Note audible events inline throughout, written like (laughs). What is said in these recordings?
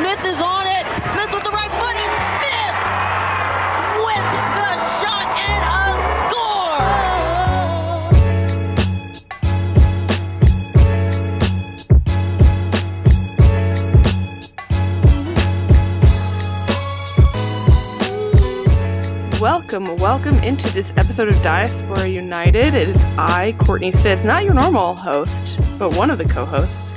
Smith is on it. Smith with the right foot. and Smith with the shot and a score. Welcome, welcome into this episode of Diaspora United. It is I, Courtney Stith, not your normal host, but one of the co-hosts,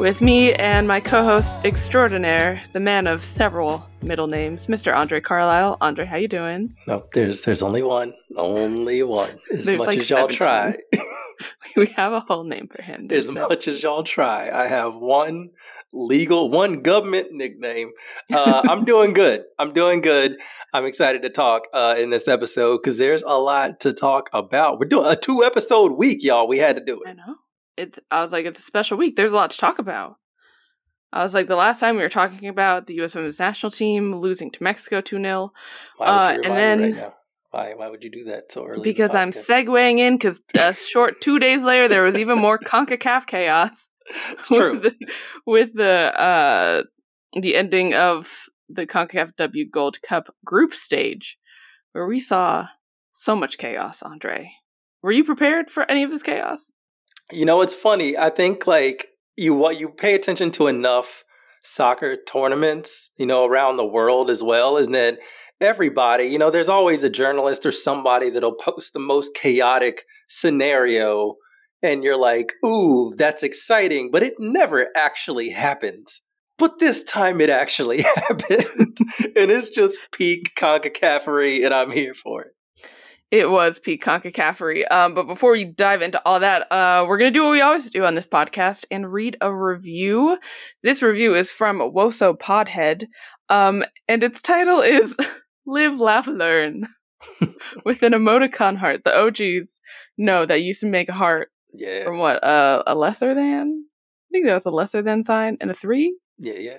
with me and my co-host extraordinaire, the man of several middle names, Mr. Andre Carlisle. Andre, how you doing? No, there's there's only one, only one. As There's much like as y'all 17. try, (laughs) We have a whole name for him. as much as y'all try, I have one legal, one government nickname. Uh, (laughs) I'm doing good. I'm doing good. I'm excited to talk uh, in this episode because there's a lot to talk about. We're doing a two episode week, y'all. We had to do it. I know. It's. I was like, it's a special week. There's a lot to talk about. I was like, the last time we were talking about the U.S. Women's National Team losing to Mexico 2 0. Why would Uh, you and then- right? Why why would you do that so early? Because I'm segueing in, because a short two days later, there was even more (laughs) CONCACAF chaos. It's true. With the, with the, uh, the ending of the CONCACAF W Gold Cup group stage, where we saw so much chaos, Andre. Were you prepared for any of this chaos? You know, it's funny. I think like you what you pay attention to enough soccer tournaments, you know, around the world as well, is that everybody, you know, there's always a journalist or somebody that'll post the most chaotic scenario and you're like, "Ooh, that's exciting," but it never actually happens. But this time it actually (laughs) happened. and it's just peak CONCACAFery and I'm here for it. It was peak CONCACAFery. Um, but before we dive into all that, uh, we're going to do what we always do on this podcast and read a review. This review is from Woso Podhead, um, and its title is (laughs) Live, Laugh, Learn (laughs) with an emoticon heart. The OGs know that used to make a heart Yeah. from what? Uh, a lesser than? I think that was a lesser than sign and a three Yeah, yeah.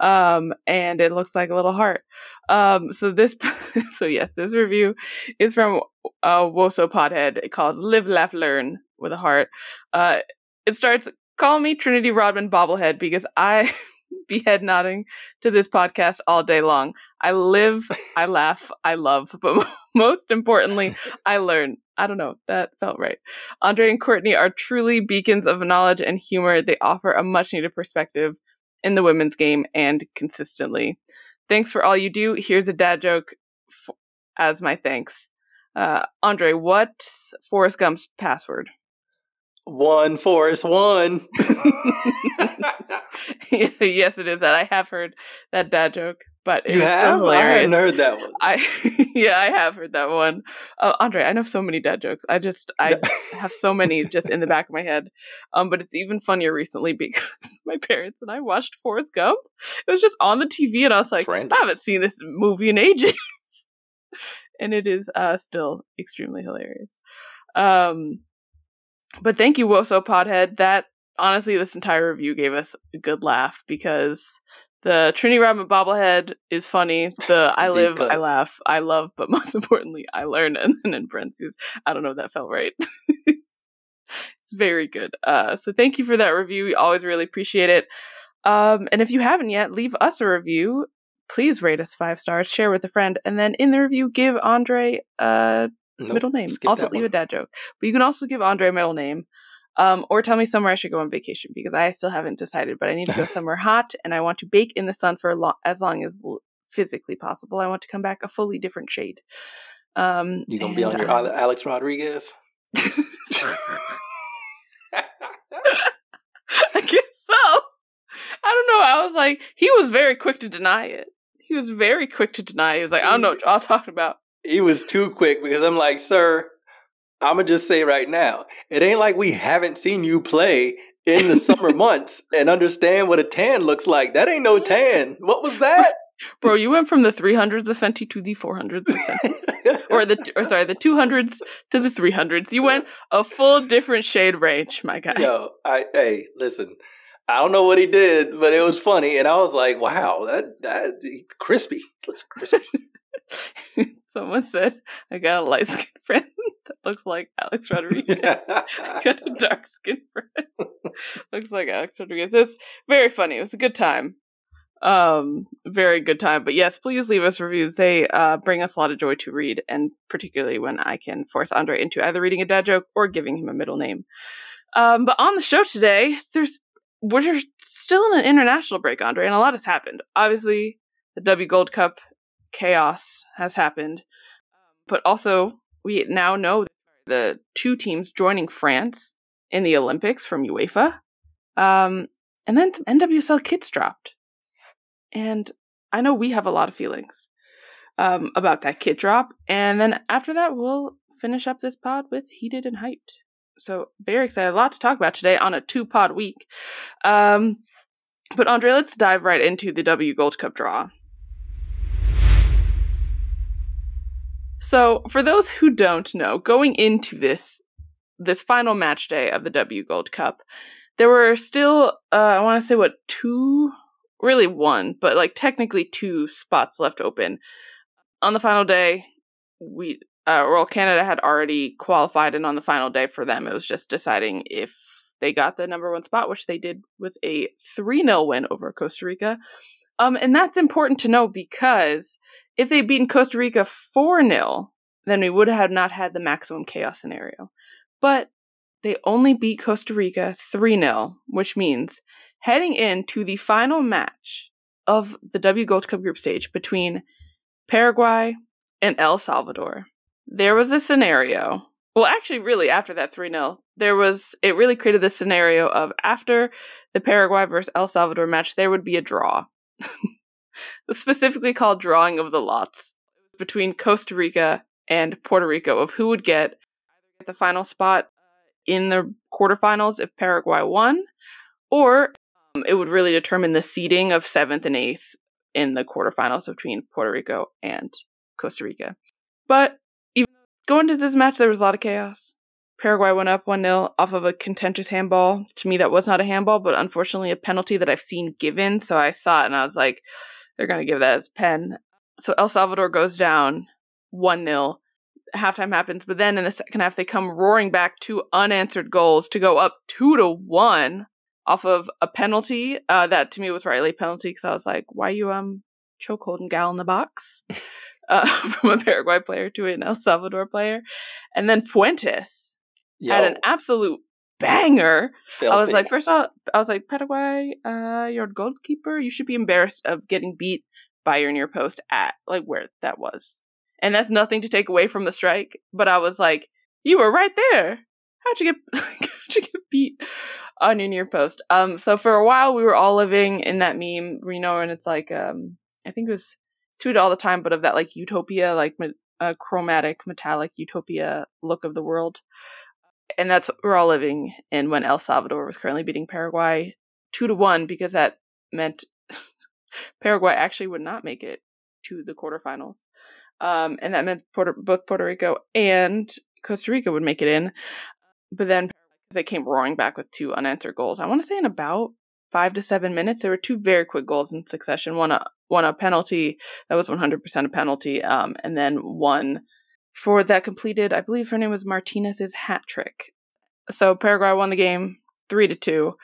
Um and it looks like a little heart. Um so this (laughs) so yes this review is from uh woso podhead called live laugh learn with a heart. Uh it starts call me trinity rodman bobblehead because i (laughs) be head nodding to this podcast all day long. I live i (laughs) laugh i love but most importantly i learn. I don't know. That felt right. Andre and courtney are truly beacons of knowledge and humor. They offer a much needed perspective in the women's game and consistently. Thanks for all you do. Here's a dad joke f- as my thanks. Uh, Andre, what's Forrest Gump's password? One Forest one. (laughs) (laughs) yes, it is that. I have heard that dad joke, but you have? I hadn't heard that one. I (laughs) yeah, I have heard that one. Uh, Andre, I know so many dad jokes. I just I have so many just in the back of my head. (laughs) Um, but it's even funnier recently (laughs) because my parents and I watched Forrest Gump. It was just on the TV, and I was like. I haven't seen this movie in ages, and it is uh still extremely hilarious. Um, but thank you, Woso Podhead. That honestly, this entire review gave us a good laugh because the Trinity Rodman bobblehead is funny. The (laughs) I live, cut. I laugh, I love, but (laughs) most importantly, I learn. And then in parentheses, I don't know if that felt right. (laughs) it's, it's very good. Uh, so thank you for that review. We always really appreciate it. Um, and if you haven't yet, leave us a review. Please rate us five stars, share with a friend, and then in the review, give Andre a Nope, middle name. Also, leave one. a dad joke. But you can also give Andre a middle name. Um, or tell me somewhere I should go on vacation because I still haven't decided, but I need to go (laughs) somewhere hot and I want to bake in the sun for lo- as long as physically possible. I want to come back a fully different shade. Um, You gonna be on your I- Alex Rodriguez? (laughs) (laughs) I guess so. I don't know. I was like, he was very quick to deny it. He was very quick to deny. it. He was like, I don't know what y'all talking about. he was too quick because I'm like, sir, I'm gonna just say right now, it ain't like we haven't seen you play in the summer (laughs) months and understand what a tan looks like. That ain't no tan. What was that? (laughs) Bro, you went from the 300s of Fenty to the 400s of Fenty. (laughs) or the or sorry, the 200s to the 300s. You went a full different shade range, my guy. Yo, I hey, listen. I don't know what he did, but it was funny, and I was like, "Wow, that that crispy looks crispy." Someone said I got a light skin friend looks like Alex (laughs) Rodriguez. (laughs) Got a dark skinned friend. looks like Alex Rodriguez. It's very funny. It was a good time. Um, very good time. But yes, please leave us reviews. They uh, bring us a lot of joy to read, and particularly when I can force Andre into either reading a dad joke or giving him a middle name. Um, but on the show today, there's we're still in an international break, Andre, and a lot has happened. Obviously, the W Gold Cup chaos has happened, but also we now know the two teams joining France in the Olympics from UEFA. Um, and then some NWSL kits dropped. And I know we have a lot of feelings um, about that kit drop. And then after that, we'll finish up this pod with Heated and Hyped. So, very excited. A lot to talk about today on a two pod week. Um, but, Andre, let's dive right into the W Gold Cup draw. So, for those who don't know, going into this this final match day of the W Gold Cup, there were still uh, I want to say what two, really one, but like technically two spots left open. On the final day, we uh, Royal Canada had already qualified, and on the final day for them, it was just deciding if they got the number one spot, which they did with a 3 0 win over Costa Rica. Um, and that's important to know because if they'd beaten Costa Rica 4 0, then we would have not had the maximum chaos scenario. But they only beat Costa Rica 3 0, which means heading into the final match of the W Gold Cup group stage between Paraguay and El Salvador, there was a scenario. Well, actually, really, after that 3 0, there was, it really created this scenario of after the Paraguay versus El Salvador match, there would be a draw. (laughs) Specifically called drawing of the lots between Costa Rica and Puerto Rico of who would get the final spot in the quarterfinals if Paraguay won, or um, it would really determine the seeding of seventh and eighth in the quarterfinals between Puerto Rico and Costa Rica. But even going to this match, there was a lot of chaos. Paraguay went up 1 0 off of a contentious handball. To me, that was not a handball, but unfortunately, a penalty that I've seen given. So I saw it and I was like, they're going to give that as pen. So El Salvador goes down 1 0 halftime happens, but then in the second half they come roaring back to unanswered goals to go up two to one off of a penalty. Uh, that to me was rightly penalty because I was like, why you um choke holding gal in the box? (laughs) Uh, (laughs) from a Paraguay player to an El Salvador player, and then Fuentes Yo. had an absolute banger. Filthy. I was like, first of all, I was like, Paraguay, uh, you're a goalkeeper. You should be embarrassed of getting beat by your near post at like where that was. And that's nothing to take away from the strike. But I was like, you were right there. How'd you get (laughs) how'd you get beat on your near post? Um, so for a while we were all living in that meme, you know, and it's like um, I think it was tweeted all the time, but of that like utopia, like a chromatic, metallic utopia look of the world. And that's we're all living in when El Salvador was currently beating Paraguay two to one because that meant (laughs) Paraguay actually would not make it to the quarterfinals. Um, and that meant Puerto, both Puerto Rico and Costa Rica would make it in. But then they came roaring back with two unanswered goals. I want to say in about five to seven minutes, there were two very quick goals in succession. One a one a penalty that was 100% a penalty, um, and then one for that completed. I believe her name was Martinez's hat trick. So Paraguay won the game three to two.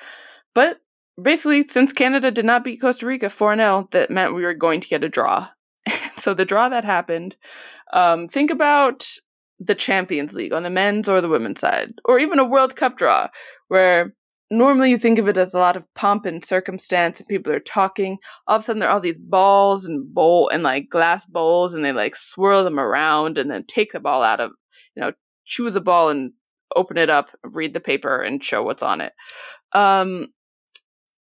But basically, since Canada did not beat Costa Rica 4 0, that meant we were going to get a draw. (laughs) so the draw that happened, um, think about the Champions League on the men's or the women's side, or even a World Cup draw, where normally you think of it as a lot of pomp and circumstance and people are talking. All of a sudden there are all these balls and bowl and like glass bowls and they like swirl them around and then take the ball out of, you know, choose a ball and open it up, read the paper and show what's on it. Um,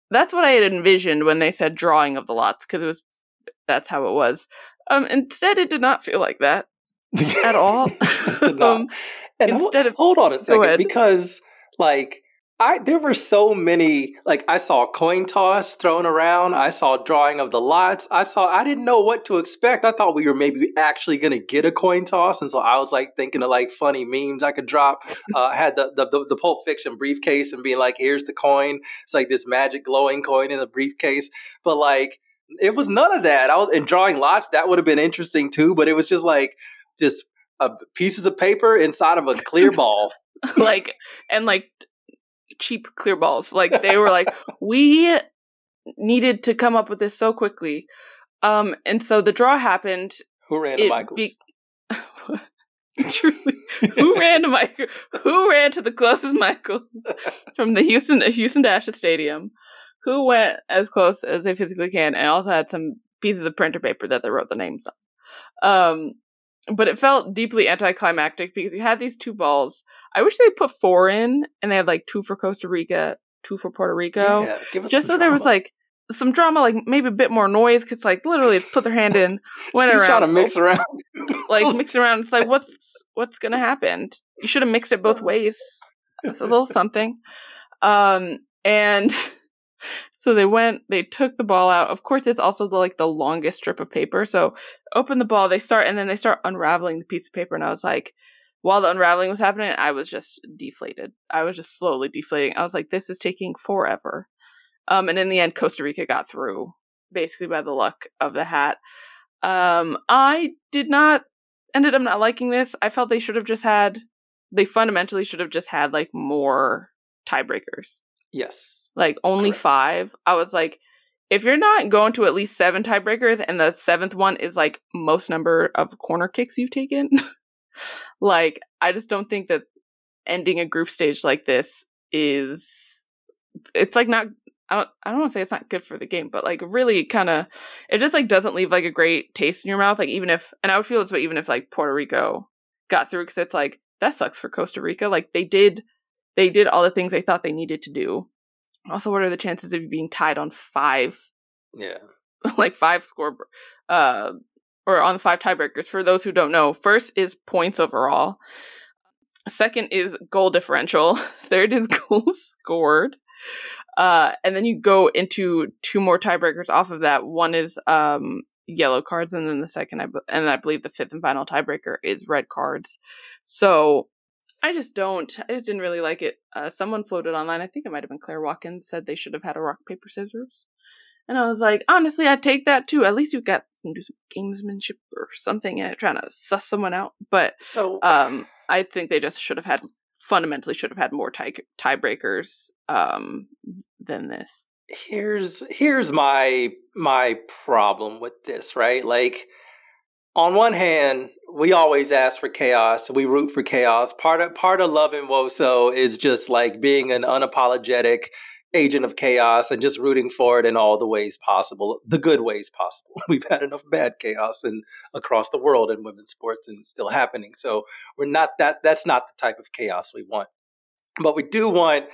that's what I had envisioned when they said drawing of the lots because it was that's how it was. Um, instead, it did not feel like that at all. (laughs) (laughs) um, and instead of hold on a second, because like I there were so many like I saw coin toss thrown around. I saw drawing of the lots. I saw I didn't know what to expect. I thought we were maybe actually gonna get a coin toss, and so I was like thinking of like funny memes I could drop. Uh, I had the, the the the Pulp Fiction briefcase and being like, "Here's the coin." It's like this magic glowing coin in the briefcase, but like it was none of that. I was and drawing lots. That would have been interesting too, but it was just like just uh, pieces of paper inside of a clear ball, (laughs) like and like cheap clear balls. Like they were like (laughs) we needed to come up with this so quickly. Um, and so the draw happened. Who ran to Michaels? be- (laughs) Truly, who ran to Michael? Who ran to the closest Michaels (laughs) from the Houston Houston Dash Stadium? Who went as close as they physically can, and also had some pieces of printer paper that they wrote the names on. Um, but it felt deeply anticlimactic because you had these two balls. I wish they put four in, and they had like two for Costa Rica, two for Puerto Rico Yeah, just so some there was like some drama, like maybe a bit more noise, because like literally it's put their hand in, (laughs) went around, trying to mix around. (laughs) like mix around. It's like what's what's gonna happen? You should have mixed it both ways. It's a little something. Um, and (laughs) so they went, they took the ball out. Of course, it's also the like the longest strip of paper. So open the ball, they start, and then they start unraveling the piece of paper, and I was like. While the unraveling was happening, I was just deflated. I was just slowly deflating. I was like, "This is taking forever." Um, and in the end, Costa Rica got through, basically by the luck of the hat. Um, I did not ended up not liking this. I felt they should have just had they fundamentally should have just had like more tiebreakers. Yes. Like only Correct. five. I was like, if you're not going to at least seven tiebreakers and the seventh one is like most number of corner kicks you've taken, (laughs) like I just don't think that ending a group stage like this is it's like not I don't I don't want to say it's not good for the game, but like really kind of it just like doesn't leave like a great taste in your mouth. Like even if and I would feel this way even if like Puerto Rico got through because it's like that sucks for Costa Rica. Like they did they did all the things they thought they needed to do. Also, what are the chances of you being tied on five? Yeah. (laughs) like five score uh or on five tiebreakers for those who don't know. First is points overall. Second is goal differential. (laughs) Third is (laughs) goals scored. Uh and then you go into two more tiebreakers off of that. One is um yellow cards and then the second I and I believe the fifth and final tiebreaker is red cards. So I just don't. I just didn't really like it. Uh, someone floated online. I think it might have been Claire Watkins said they should have had a rock paper scissors. And I was like, honestly, I'd take that too. At least you got you can do some gamesmanship or something in it, trying to suss someone out. But So um, I think they just should have had fundamentally should have had more tie tiebreakers um, than this. here's here's my my problem with this, right? Like on one hand, we always ask for chaos. We root for chaos. Part of part of loving Woso is just like being an unapologetic agent of chaos and just rooting for it in all the ways possible, the good ways possible. (laughs) We've had enough bad chaos and across the world in women's sports and still happening. So we're not that that's not the type of chaos we want. But we do want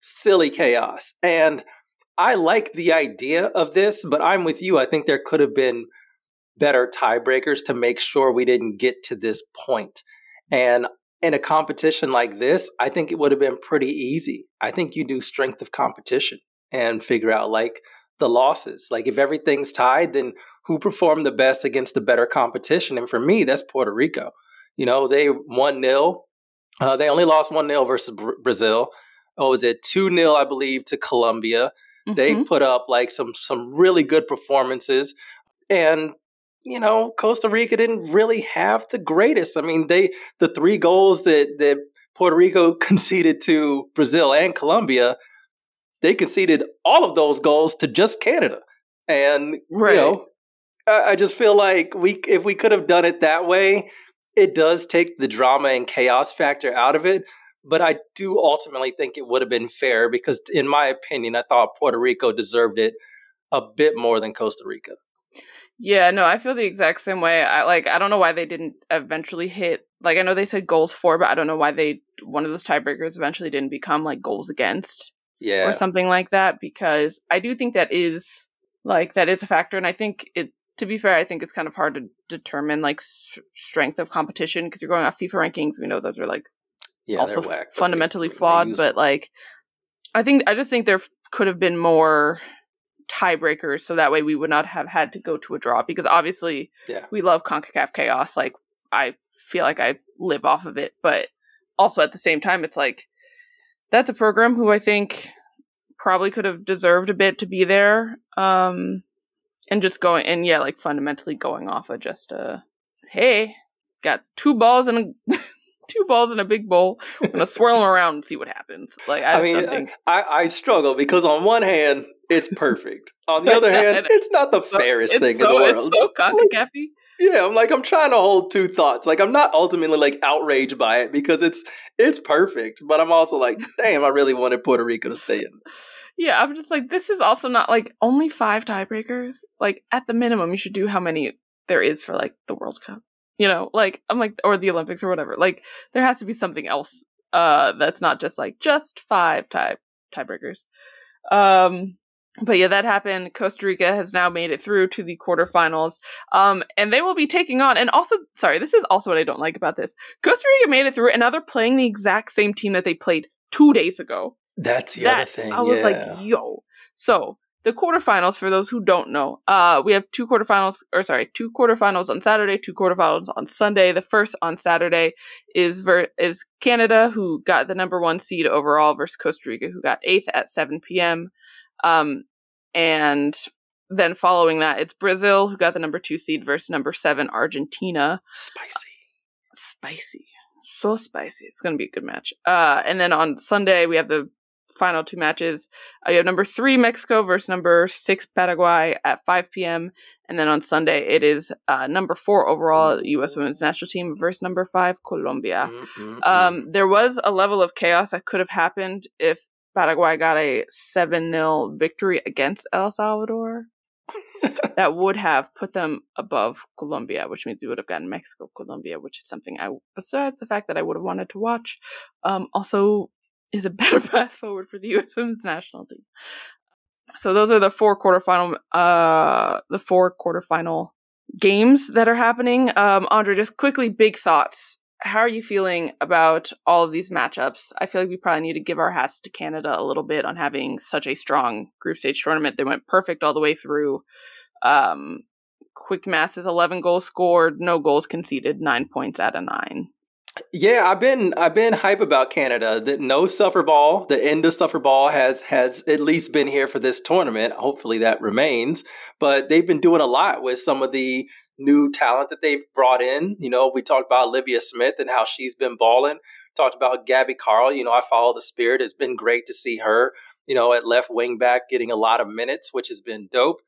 silly chaos. And I like the idea of this, but I'm with you. I think there could have been better tiebreakers to make sure we didn't get to this point. And in a competition like this, I think it would have been pretty easy. I think you do strength of competition and figure out like the losses. Like if everything's tied, then who performed the best against the better competition? And for me, that's Puerto Rico. You know, they won nil. Uh, they only lost one nil versus Br- Brazil. Oh, was it two 0 I believe, to Colombia? They Mhm. put up like some some really good performances, and you know Costa Rica didn't really have the greatest. I mean, they the three goals that that Puerto Rico (laughs) conceded to Brazil and Colombia, they conceded all of those goals to just Canada, and Right. you know, I, I just feel like we if we could have done it that way, it does take the drama and chaos factor out of it. But I do ultimately think it would have been fair because, in my opinion, I thought Puerto Rico deserved it a bit more than Costa Rica. Yeah, no, I feel the exact same way. I like I don't know why they didn't eventually hit like I know they said goals for, but I don't know why they one of those tiebreakers eventually didn't become like goals against Yeah, or something like that because I do think that is like that is a factor and I think it to be fair, I think it's kind of hard to determine like s- strength of competition because you're going off FIFA rankings. We know those are like yeah, also whack, fundamentally they flawed, but like I think I just think there f- could have been more tiebreakers so that way we would not have had to go to a draw because obviously Yeah. we love CONCACAF chaos like I feel like I live off of it but also at the same time it's like that's a program who I think probably could have deserved a bit to be there um and just going and yeah like fundamentally going off of just uh hey got two balls and a (laughs) two balls in a big bowl. I'm gonna swirl them around and see what happens. Like I, I mean, think I, I struggle because on one hand, it's perfect. On the other (laughs) hand, it's not the fairest thing so, in the world. It's so (laughs) cockacafy. Yeah, I'm like I'm trying to hold two thoughts. Like I'm not ultimately like outraged by it because it's it's perfect, but I'm also like, damn, I really wanted Puerto Rico to stay in this. Yeah, I'm just like, this is also not like only five tiebreakers. Like at the minimum, you should do how many there is for like the World Cup. You know, like I'm like, or the Olympics or whatever. Like there has to be something else uh that's not just like just five tie tiebreakers. Um, but yeah, that happened. Costa Rica has now made it through to the quarterfinals. Um, and they will be taking on, and also, sorry, this is also what I don't like about this. Costa Rica made it through, and now they're playing the exact same team that they played two days ago. That's the that, other thing. I was yeah. like, yo. So the quarterfinals, for those who don't know, uh, we have two quarterfinals, or sorry, two quarterfinals on Saturday, two quarterfinals on Sunday. The first on Saturday is ver- is Canada, who got the number one seed overall, versus Costa Rica, who got eighth at 7 p.m. Um, and then following that, it's Brazil, who got the number two seed, versus number seven Argentina. spicy. Spicy, so spicy. It's gonna be a good match. Uh, and then on Sunday we have the final two matches. Uh, you have number three Mexico versus number six Paraguay at 5 p.m. And then on Sunday it is uh, number four overall U.S. Women's National Team versus number five Colombia. Mm-mm-mm. Um, there was a level of chaos that could have happened if Paraguay got a 7 0 victory against El Salvador. (laughs) that would have put them above Colombia, which means we would have gotten Mexico, Colombia, which is something I, besides the fact that I would have wanted to watch, um, also is a (laughs) better path forward for the U.S. Women's National Team. So those are the four quarterfinal, uh, the four quarterfinal games that are happening. Um, Andre, just quickly, big thoughts. How are you feeling about all of these matchups? I feel like we probably need to give our hats to Canada a little bit on having such a strong group stage tournament. They went perfect all the way through. Um, quick math is 11 goals scored, no goals conceded, nine points out of nine. Yeah, I've been I've been hype about Canada. That no suffer ball, the end of suffer ball has has at least been here for this tournament. Hopefully that remains. But they've been doing a lot with some of the new talent that they've brought in. You know, we talked about Olivia Smith and how she's been balling. Talked about Gabby Carle. You know, I follow the spirit. It's been great to see her. You know, at left wing back, getting a lot of minutes, which has been dope.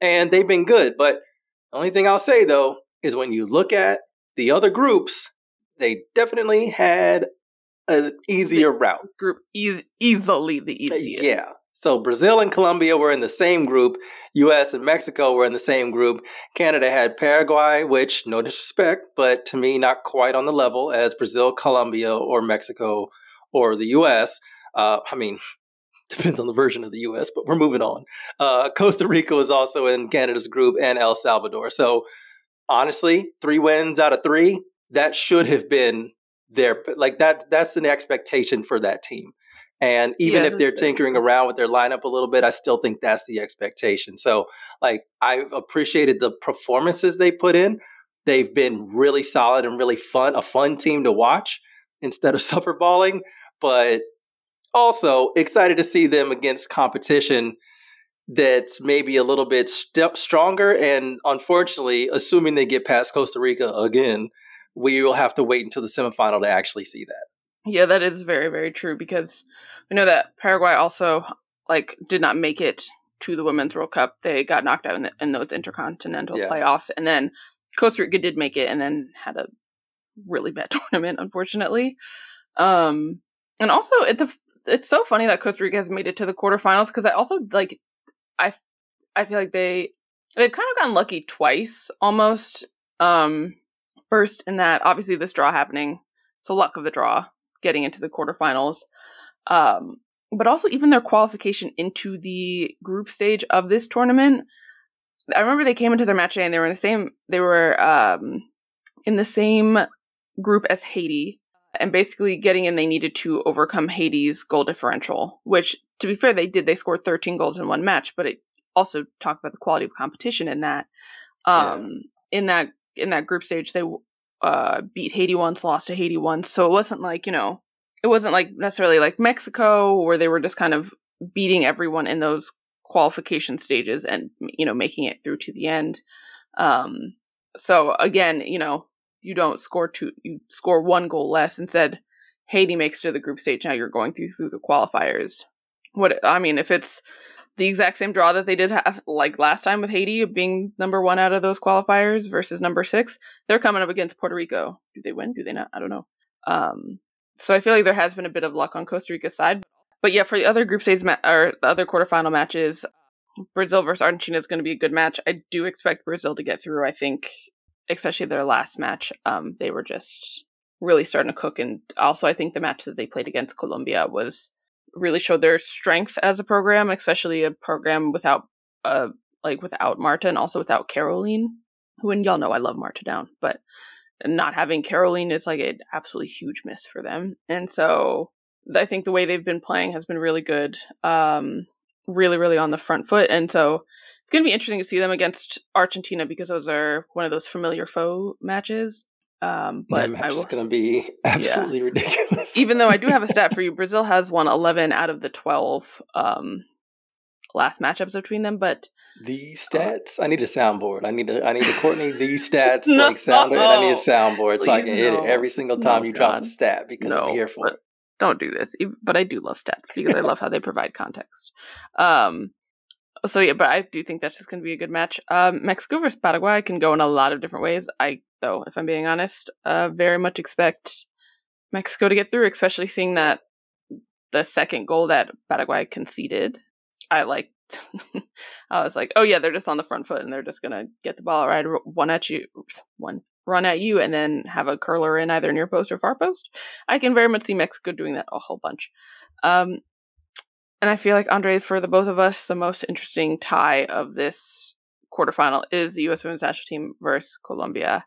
And they've been good. But the only thing I'll say though is when you look at the other groups they definitely had an easier route. Group e- easily the easiest. Yeah. So Brazil and Colombia were in the same group. US and Mexico were in the same group. Canada had Paraguay, which, no disrespect, but to me, not quite on the level as Brazil, Colombia, or Mexico or the US. Uh, I mean, (laughs) depends on the version of the US, but we're moving on. Uh, Costa Rica was also in Canada's group and El Salvador. So honestly, three wins out of three, that should have been their like that that's an expectation for that team. And even Yeah, if they're tinkering around with their lineup a little bit i still think that's the expectation. So like i've appreciated the performances they put in. They've been really solid and really fun a fun team to watch instead of (laughs) suffer balling but also excited to see them against competition that's maybe a little bit st- stronger and unfortunately assuming they get past costa rica again we will have to wait until the semifinal to actually see that. Yeah, that is very, very true because we know that Paraguay also like did not make it to the Women's World Cup. They got knocked out in, the, in those intercontinental Yeah. playoffs, and then Costa Rica did make it, and then had a really bad (laughs) tournament, unfortunately. Um, and also, it, the, it's so funny that Costa Rica has made it to the quarterfinals because I also like, I, I feel like they they've kind of gotten lucky twice almost. Um, first in that obviously this draw happening, it's the luck of the draw getting into the quarterfinals. Um, but also even their qualification into the group stage of this tournament. I remember they came into their match day and they were in the same they were um, in the same group as Haiti. And basically getting in they needed to overcome Haiti's goal differential, which to be fair, they did. They scored 13 goals in one match, but it also talked about the quality of competition in that. Um in that in that group stage they uh beat Haiti once, lost to Haiti once. So it wasn't like, you know, it wasn't like necessarily like Mexico where they were just kind of beating everyone in those qualification stages and you know making it through to the end. Um so again, you know, you don't score two, you score one goal less. Instead, Haiti makes to the group stage. Now you're going through through the qualifiers. What I mean, if it's the exact same draw that they did have like last time with Haiti being number one out of those qualifiers versus number six, they're coming up against Puerto Rico. Do they win? Do they not? I don't know. Um, so I feel like there has been a bit of luck on Costa Rica's side. But yeah, for the other group stage ma- or the other quarterfinal matches, Brazil versus Argentina is going to be a good match. I do expect Brazil to get through. I think, especially their last match, um, they were just really starting to cook. And also, I think the match that they played against Colombia was really showed their strength as a program, especially a program without uh like without Marta and also without Kerolin. Who and y'all know I love Marta down, but not having Kerolin is like an absolutely huge miss for them. And so I think the way they've been playing has been really good. Um really, really on the front foot. And so it's gonna be interesting to see them against Argentina because those are one of those familiar foe matches. Um, but that match will, is going to be (laughs) absolutely yeah. ridiculous. Even though I do have a stat for you, (laughs) Brazil has won 11 out of the 12 um, last matchups between them. But the stats, uh, I need a soundboard. I need a, I need a Courtney the (laughs) stats no, like sounder, and I need a soundboard so I can no. hit it every single time no, you drop a stat because I'm here for it. Don't do this, but I do love stats because I love how they provide context. Um, so yeah, but I do think that's just going to be a good match. Um, Mexico versus Paraguay can go in a lot of different ways. I, though, if I'm being honest, uh, very much expect Mexico to get through, especially seeing that the second goal that Paraguay conceded. I like. (laughs) I was like, oh yeah, they're just on the front foot and they're just gonna get the ball right, one at you, one run at you, and then have a curler in either near post or far post. I can very much see Mexico doing that a whole bunch. Um, and I feel like Andre, for the both of us, the most interesting tie of this quarterfinal is the U.S. women's national team versus Colombia.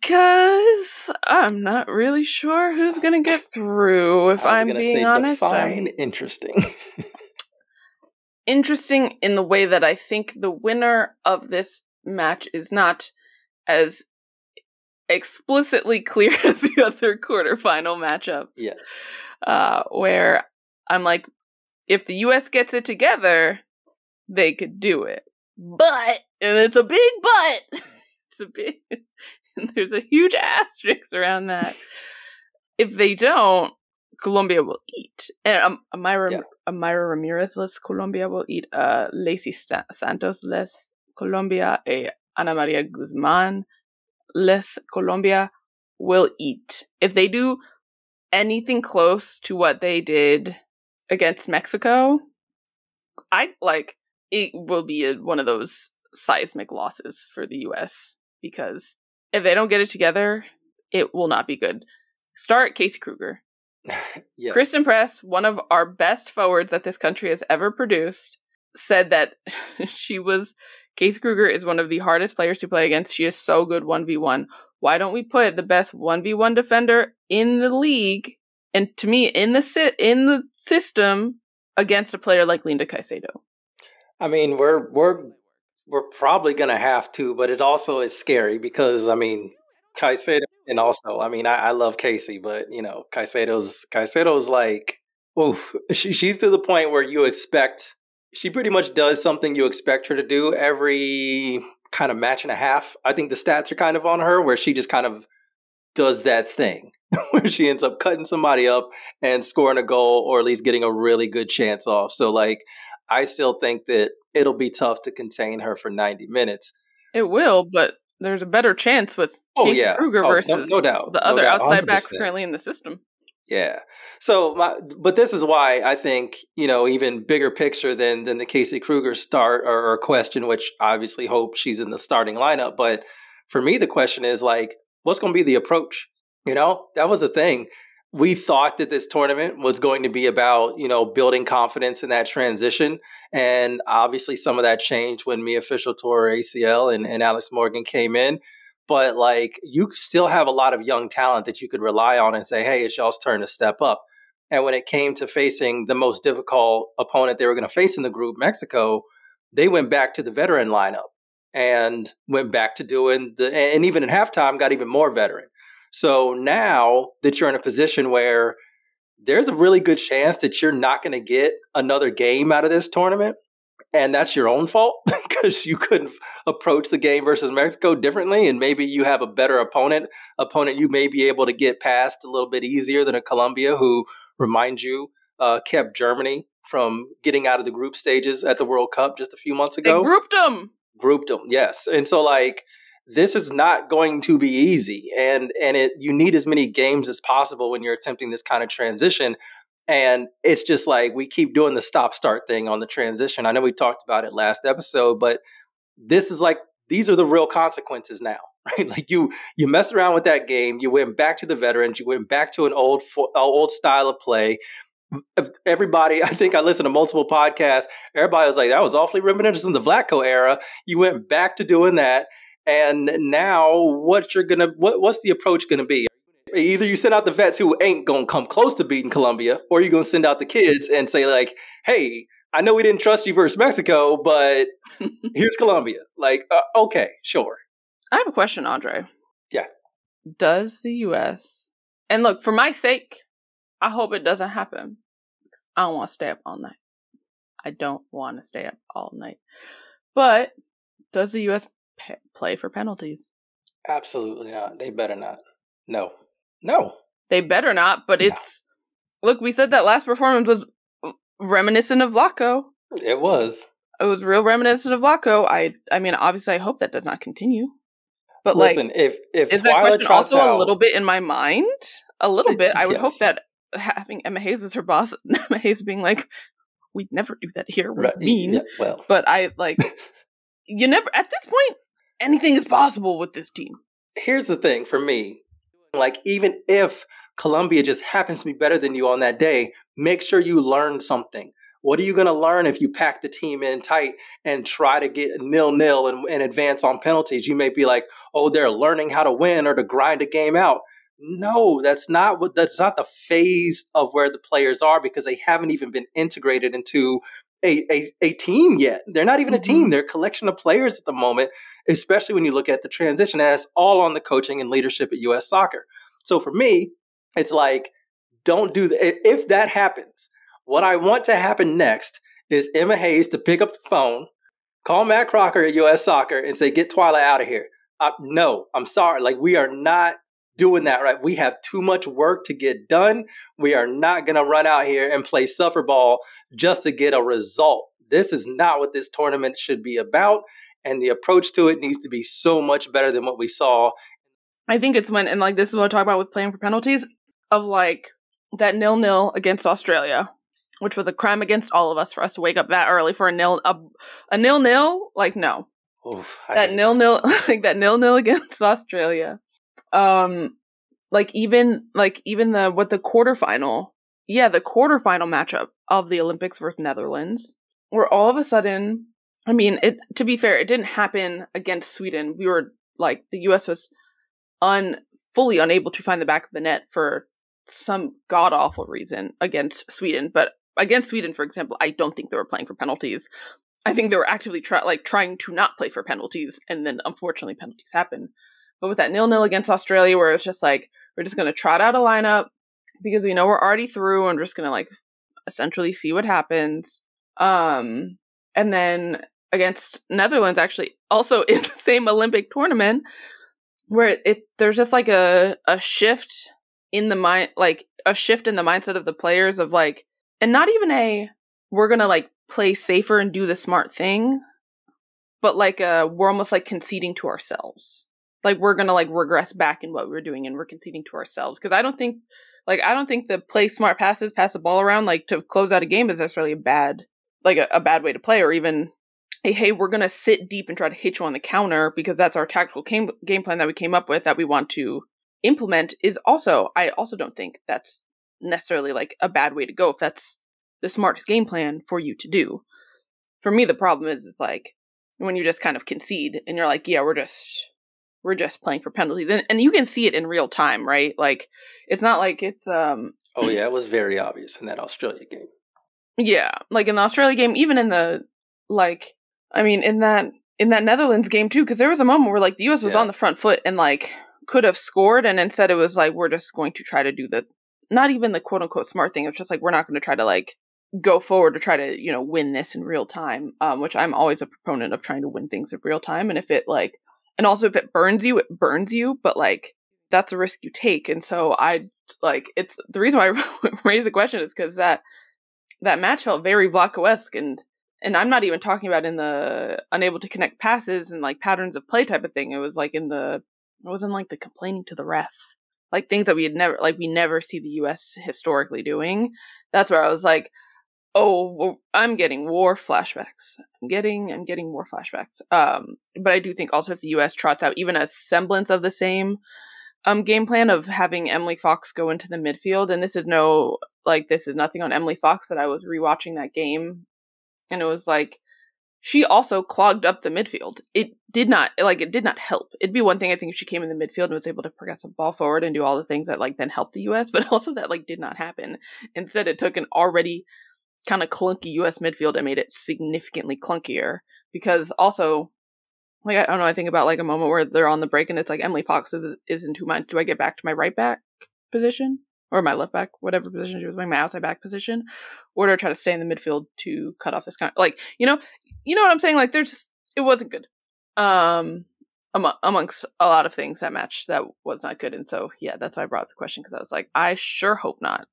Because I'm not really sure who's going to get (laughs) through. If I'm being honest, fine, interesting. (laughs) interesting in the way that I think the winner of this match is not as explicitly (laughs) clear as the other quarterfinal matchups. Yes. Uh, where I'm like, if the US gets it together, they could do it. But, and it's a big but, it's a big, (laughs) there's a huge asterisk around that. if they don't, Colombia will eat. And um, Amira, yeah. a Mayra Ramirez less Colombia will eat. Uh, Leicy St- Santos less Colombia. A Ana Maria Guzman less Colombia will eat. If they do anything close to what they did against Mexico, I like it will be a, one of those seismic losses for the US because if they don't get it together, it will not be good. Start Casey Krueger. (laughs) yes. Christen Press, one of our best forwards that this country has ever produced, said that (laughs) she was Casey Krueger is one of the hardest players to play against. She is so good 1v1. Why don't we put the best 1v1 defender in the league and to me in the sit in the system against a player like Linda Caicedo. I mean, we're we're we're probably gonna have to, but it also is scary because I mean, Caicedo, and also I mean, I, I love Casey, but you know, Caicedo's Caicedo's like, oof, she, she's to the point where you expect she pretty much does something you expect her to do every kind of match and a half. I think the stats are kind of on her where she just kind of does that thing (laughs) where she ends up cutting somebody up and scoring a goal or at least getting a really good chance off. So like I still think that it'll be tough to contain her for 90 minutes. It will, but there's a better chance with oh, Casey yeah. Krueger oh, versus no, no, doubt. the other no doubt, outside 100%. backs currently in the system. Yeah. So, my, but this is why I think you know even bigger picture than than the Casey Krueger start or, or question, which obviously hope she's in the starting lineup. But for me, the question is like, what's going to be the approach? You know, that was the thing. We thought that this tournament was going to be about, you know, building confidence in that transition. And obviously, some of that changed when Mia Fishel tore ACL and, and Alex Morgan came in. But like, you still have a lot of young talent that you could rely on and say, hey, it's y'all's turn to step up. And when it came to facing the most difficult opponent they were going to face in the group, Mexico, they went back to the veteran lineup and went back to doing the, and even in halftime got even more veteran. So now that you're in a position where there's a really good chance that you're not going to get another game out of this tournament. and that's your own fault (laughs) because you couldn't approach the game versus Mexico differently, and maybe you have a better opponent, opponent you may be able to get past a little bit easier than a Colombia, who, remind you, uh, kept Germany from getting out of the group stages at the World Cup just a few months ago. They grouped them. Grouped them, yes, and so like this is not going to be easy, and and it you need as many games as possible when you're attempting this kind of transition and it's just like we keep doing the stop start thing on the transition. I know we talked about it last episode, but this is like these are the real consequences now, (laughs) right? Like you you mess around with that game, you went back to the veterans, you went back to an old old style of play. Everybody, (laughs) I think I listened to multiple podcasts. Everybody was like, "That was awfully reminiscent of the Vlatko era." You went back to doing that, and now what you're gonna what, what's the approach gonna be? Either you send out the vets who ain't gonna come close to beating Colombia, or you're gonna send out the kids and say like, "Hey, I know we didn't trust you versus Mexico, but (laughs) here's Colombia." Like, uh, okay, sure. I have a question, Andre. Yeah. Does the U.S. and look for my sake, I hope it doesn't happen. I don't want to stay up all night. I don't want to stay up all night. But does the U.S. Pe- play for penalties? Absolutely not. They better not. No. No. They better not, but no. it's look, we said that last performance was reminiscent of Vlatko. It was. It was real reminiscent of Vlatko. I I mean, obviously I hope that does not continue. But Listen, like if if is that question also out, a little bit in my mind? A little bit. I would yes. hope that having Emma Hayes as her boss, (laughs) Emma Hayes being like, We'd never do that here. We're right, mean. Yeah, well. But I like (laughs) you never at this point, anything is possible with this team. Here's the thing for me. Like, even if Colombia just happens to be better than you on that day, make sure you learn something. What are you going to learn if you pack the team in tight and try to get nil nil and, and advance on penalties? You may be like, oh, they're learning how to win or to grind a game out. No, that's not what that's not the phase of where the players are because they haven't even been integrated into a, a, a team yet. They're not even mm-hmm. a team. They're a collection of players at the moment, especially when you look at the transition. And it's all on the coaching and leadership at US soccer. So for me, it's like, don't do that. If that happens, what I want to happen next is Emma Hayes to pick up the phone, call Matt Crocker at US Soccer and say, get Twila out of here. Uh, no, I'm sorry. Like, we are not doing that right. We have too much work to get done. We are not going to run out here and play suffer ball just to get a result. This is not what this tournament should be about. And the approach to it needs to be so much better than what we saw. I think it's when, and like this is what I talk about with playing for penalties, of like that nil nil against Australia, which was a crime against all of us for us to wake up that early for a nil a, a nil nil. Like no, Oof, that nil nil (laughs) like that nil nil against Australia um like even like even the what the quarterfinal yeah the quarterfinal matchup of the olympics versus netherlands where all of a sudden i mean it to be fair it didn't happen against sweden. We were like the us was un fully unable to find the back of the net for some god awful reason against sweden. But against sweden for example i don't think they were playing for penalties. I think they were actively try- like trying to not play for penalties and then unfortunately penalties happen but with that nil nil against Australia, where it's just like we're just going to trot out a lineup because we know we're already through and we're just going to like essentially see what happens. Um, and then against Netherlands, actually, also (laughs) in the same Olympic tournament, where it there's just like a a shift in the mind, like a shift in the mindset of the players of like, and not even a we're gonna like play safer and do the smart thing, but like uh we're almost like conceding to ourselves like we're gonna like regress back in what we are doing and we're conceding to ourselves. Because i don't think like i don't think the play smart passes pass the ball around like to close out a game is necessarily a bad like a, a bad way to play or even hey hey we're gonna sit deep and try to hit you on the counter because that's our tactical game, game plan that we came up with that we want to implement is also i also don't think that's necessarily like a bad way to go if that's the smartest game plan for you to do. For me the problem is it's like when you just kind of concede and you're like yeah we're just we're just playing for penalties. And, and you can see it in real time right? Like it's not like it's um oh yeah it was very obvious in that australia game. Yeah like in the australia game even in the like i mean in that in that netherlands game too because there was a moment where like the us was Yeah. on the front foot and like could have scored and instead it was like we're just going to try to do the not even the quote unquote smart thing it's just like we're not going to try to like go forward to try to you know win this in real time um which i'm always a proponent of trying to win things in real time. And if it like and also if it burns you it burns you but like that's a risk you take. And so i like it's the reason why i (laughs) raise the question is because that that match felt very Vlatko-esque and and i'm not even talking about in the unable to connect passes and like patterns of play type of thing. It was like in the it wasn't like the complaining to the ref. Like things that we had never like we never see the us historically doing. That's where i was like oh i'm getting war flashbacks i'm getting i'm getting war flashbacks um but i do think also if the us trots out even a semblance of the same um game plan of having emily fox go into the midfield and this is no like this is nothing on emily fox but i was rewatching that game and it was like she also clogged up the midfield. It did not like it did not help. It'd be one thing I think if she came in the midfield and was able to progress the ball forward and do all the things that like then helped the US, (laughs) but also that like did not happen. Instead, it took an already kind of clunky US midfield and made it significantly clunkier because also like I don't know, I think about like a moment where they're on the break and it's like Emily Fox is, is in two minds. Do I get back to my right back position? or my left back, whatever position she was playing, my outside back position, or to try to stay in the midfield to cut off this kind of like you know, you know what I'm saying? Like there's it wasn't good. Um among, amongst a lot of things that match that was not good and so yeah that's why i brought up the question because i was like i sure hope not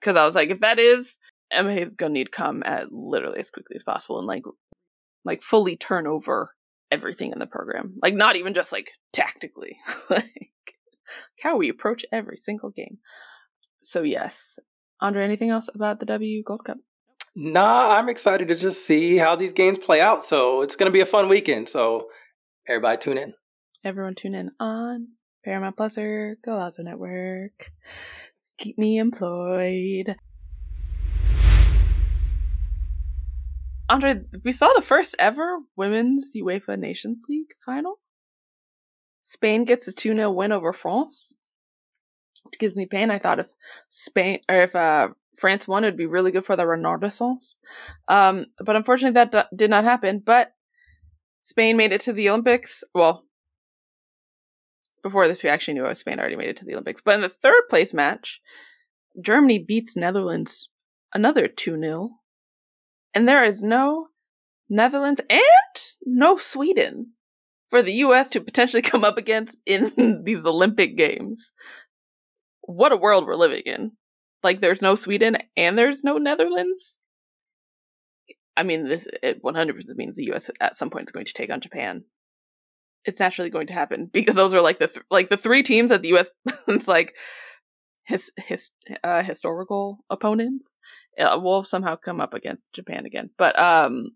because i was like if that is emma is gonna need to come at literally as quickly as possible and like like fully turn over everything in the program like not even just like tactically (laughs) like how we approach every single game so yes. Andre, anything else about the W Gold Cup? Nah, I'm excited to just see how these games play out. So it's going to be a fun weekend. So everybody tune in. Everyone tune in on Paramount Plus or Golazo Network. Keep me employed. Andre, we saw the first ever women's UEFA Nations League final. Spain gets a 2 0 win over France It gives me pain. I thought if Spain or if uh, France won, it'd be really good for the Renaissance. Um, but unfortunately, that d- did not happen. But Spain made it to the Olympics. Well, before this, we actually knew Spain already made it to the Olympics. But in the third place match, Germany beats Netherlands another 2 0. And there is no Netherlands and no Sweden for the US to potentially (laughs) come up against in (laughs) these Olympic Games what a world we're living in. Like there's no Sweden and there's no Netherlands. I mean, this it 100% means the U.S. at some point is going to take on Japan. It's naturally going to happen (laughs) because those are like the th- like the three teams that the U.S. it's like his his uh, historical opponents uh, will somehow come up against Japan again. But um,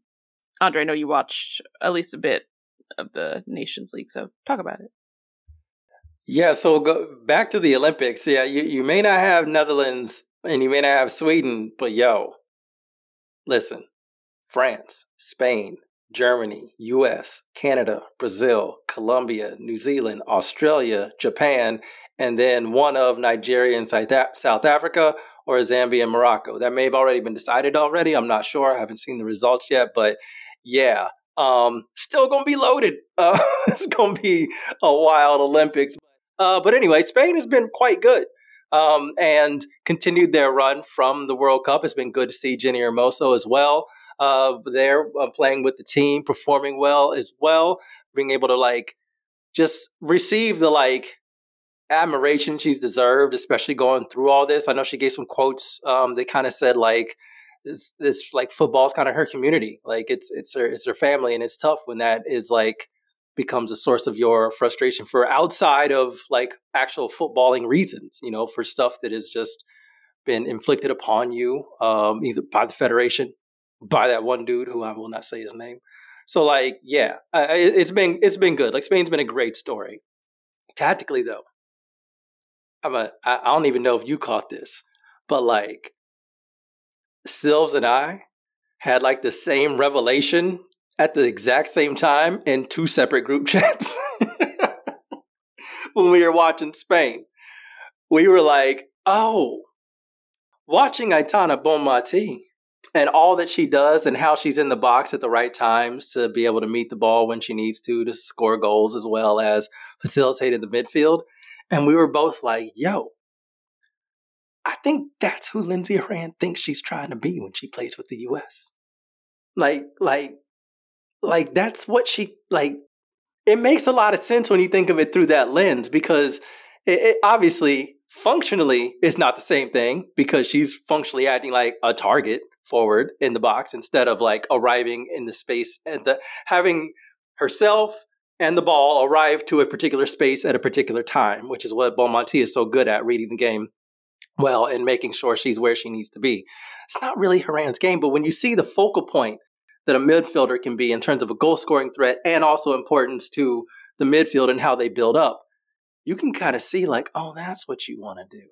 Andre, I know you watched at least a bit of the Nations League, so talk about it. Yeah, so go back to the Olympics. Yeah, you, you may not have Netherlands and you may not have Sweden, but yo, listen, France, Spain, Germany, US, Canada, Brazil, Colombia, New Zealand, Australia, Japan, and then one of Nigeria and South Africa or Zambia and Morocco. That may have already been decided already. I'm not sure. I haven't seen the results yet, but yeah, um, still going to be loaded. (laughs) Uh, it's going to be a wild Olympics. Uh, but anyway, Spain has been quite good um, and continued their run from the World Cup. It's been good to see Jenni Hermoso as well. Uh, there uh, playing with the team, performing well as well, being able to like just receive the like admiration she's deserved, especially going through all this. I know she gave some quotes um, that kind of said like this, this like football's kind of her community, like it's it's her it's her family, and it's tough when that is like becomes a source of your frustration for outside of like actual footballing reasons, you know, for stuff that has just been inflicted upon you, um, either by the Federation, by that one dude who I will not say his name. So like, yeah, it's been it's been good. Like Spain's been a great story. Tactically though, I'm a I don't even know if you caught this, but like, Silves and I had like the same revelation at the exact same time in two separate group (laughs) chats when we were watching Spain. We were like, oh, watching Aitana Bonmati and all that she does and how she's in the box at the right times to be able to meet the ball when she needs to, to score goals as well as facilitate in the midfield. And we were both like, yo, I think that's who Lindsey Horan thinks she's trying to be when she plays with the US. Like, like, like that's what she like. It makes a lot of sense when you think of it through that lens because it, it obviously functionally is not the same thing because she's functionally acting like a target forward in the box instead of like arriving in the space and the, having herself and the ball arrive to a particular space at a particular time, which is what Bonmatí is so good at reading the game well and making sure she's where she needs to be. It's not really Horan's game, but when you see the focal point that a midfielder can be in terms of a goal scoring threat and also importance to the midfield and how they build up, you can kind of see, like, oh, that's what you want to do.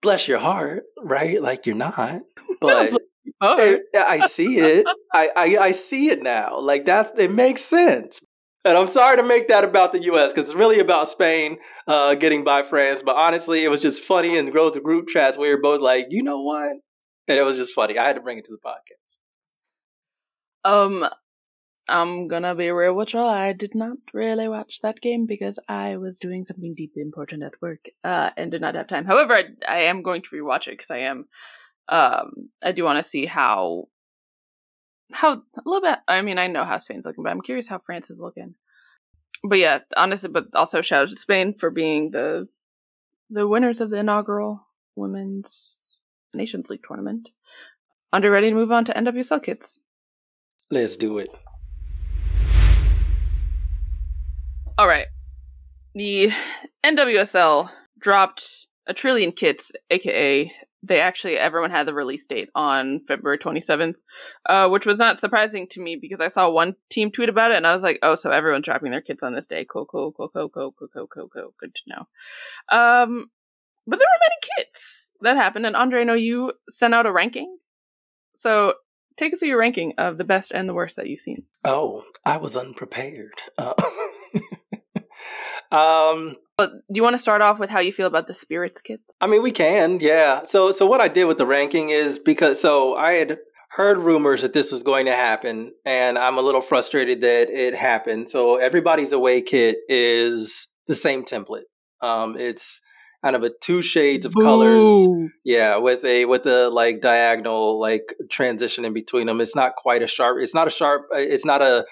Bless your heart, right? Like you're not, (laughs) but I, I see it. I, I I see it now. Like that's it makes sense. And I'm sorry to make that about the U.S. because it's really about Spain uh, getting by France. But honestly, it was just funny and growth the group chats. We were both like, you know what? And it was just funny. I had to bring it to the podcast. Um, I'm gonna be real with y'all. I did not really watch that game because I was doing something deeply important at work, uh, and did not have time. However, I, I am going to rewatch it because I am, um, I do want to see how how a little bit. I mean, I know how Spain's looking, but I'm curious how France is looking. But yeah, honestly, but also shout out to Spain for being the the winners of the inaugural Women's Nations League tournament. Under ready to move on to NWSL kits. Let's do it. All right. The NWSL dropped a trillion kits, aka they actually everyone had the release date on February 27th, uh, which was not surprising to me because I saw one team tweet about it and I was like, oh, so everyone's dropping their kits on this day. Cool, cool, cool, cool, cool, cool, cool, cool, cool. Good to know. Um, but there were many kits that happened, and Andre, I know you sent out a ranking. So take us through your ranking of the best and the worst that you've seen. Oh, I was unprepared. Uh- (laughs) um but do you want to start off with how you feel about the spirits kits? I mean, we can, yeah. So, so what I did with the ranking is because so I had heard rumors that this was going to happen, and I'm a little frustrated that it happened. So, everybody's away kit is the same template. Um, it's kind of a two shades of Boo. colors, yeah, with a with a like diagonal like transition in between them. It's not quite a sharp. It's not a sharp. Uh, it's not a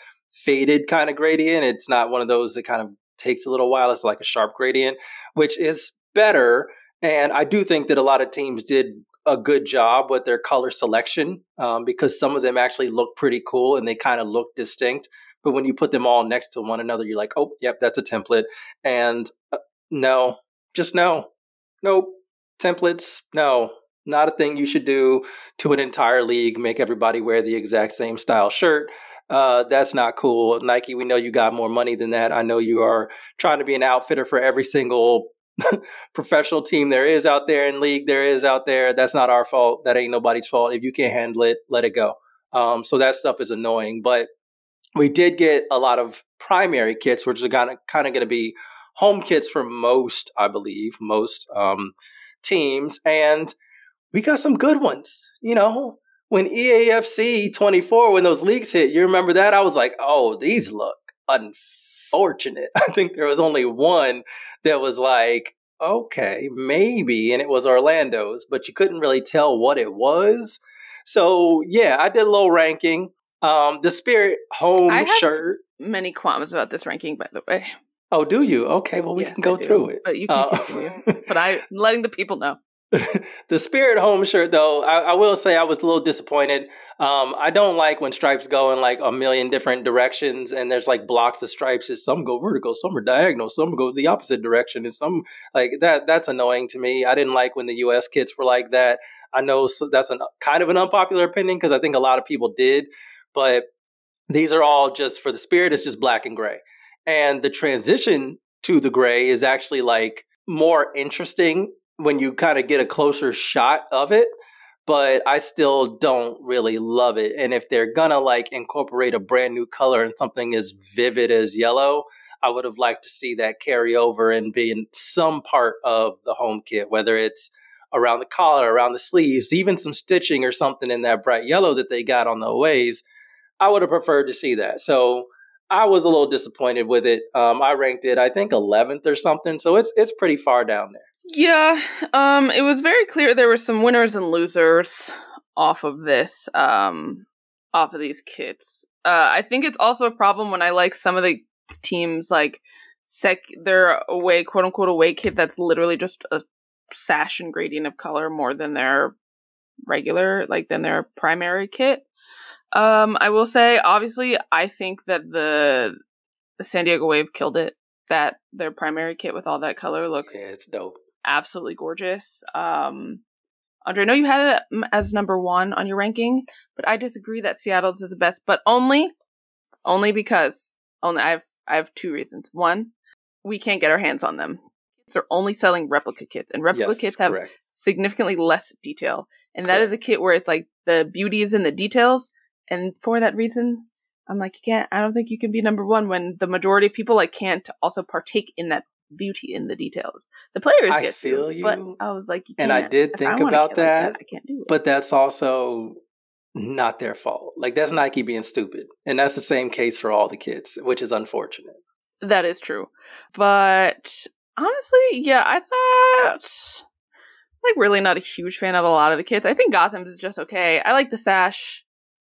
faded kind of gradient. It's not one of those that kind of takes a little while. It's like a sharp gradient, which is better. And I do think that a lot of teams did a good job with their color selection um, because some of them actually look pretty cool and they kind of look distinct. But when you put them all next to one another, you're like, oh, yep, that's a template. And uh, no, just no, nope, templates, no, not a thing you should do to an entire league. Make everybody wear the exact same style shirt uh, that's not cool. Nike, we know you got more money than that. I know you are trying to be an outfitter for every single (laughs) professional team there is out there in league there is out there. That's not our fault. That ain't nobody's fault. If you can't handle it, let it go. Um, so that stuff is annoying. But we did get a lot of primary kits, which are kind of kind of going to be home kits for most, I believe, most um, teams, and we got some good ones. You know, when EAFC 24, when those leaks hit, you remember that? I was like, oh, these look unfortunate. (laughs) I think there was only one that was like, okay, maybe, and it was Orlando's, but you couldn't really tell what it was. So yeah, I did a little ranking. Um, the Spirit home shirt. Many qualms about this ranking, by the way. Oh, do you? Okay, well we yes, can go through it. But you can uh, continue. (laughs) but I'm letting the people know. (laughs) the spirit home shirt though I, I, will say i was a little disappointed. Um, i don't like when stripes go in like a million different directions and there's like blocks of stripes some go vertical some are diagonal some go the opposite direction and some like that that's annoying to me. I didn't like when the us kits were like that. I know that's a kind of an unpopular opinion because i think a lot of people did but these are all just for the spirit it's just black and gray. And the transition to the gray is actually like more interesting when you kind of get a closer shot of it but I still don't really love it. And if they're gonna like incorporate a brand new color and something as vivid as yellow, I would have liked to see that carry over and be in some part of the home kit, whether it's around the collar, around the sleeves, even some stitching or something in that bright yellow that they got on the ways. I would have preferred to see that. So I was a little disappointed with it. Um, I ranked it, I think, 11th or something. So it's it's pretty far down there Yeah, um, it was very clear there were some winners and losers off of this, um, off of these kits. Uh, I think it's also a problem when I like some of the teams like sec their away quote unquote away kit that's literally just a sash and gradient of color more than their regular like than their primary kit. Um, I will say, obviously, I think that the, San Diego Wave killed it. That their primary kit with all that color looks Yeah, it's dope. Absolutely gorgeous. Um, Andre, I know you had it as number one on your ranking, but I disagree that Seattle's is the best, but only, only because only I have I have two reasons. One, we can't get our hands on them. They're only selling replica kits, and replica yes, kits have correct. significantly less detail, and that is a kit where it's like the beauty is in the details, and for that reason, I'm like, you can't. I don't think you can be number one when the majority of people like can't also partake in that beauty in the details. The players I get feel but I was like, you and I did think a about kit like that, I can't do it. But that's also not their fault. Like that's Nike being stupid, and that's the same case for all the kids, which is unfortunate. That is true. But honestly, yeah, I thought like really not a huge fan of a lot of the kids. I think Gotham's is just okay. I like the sash.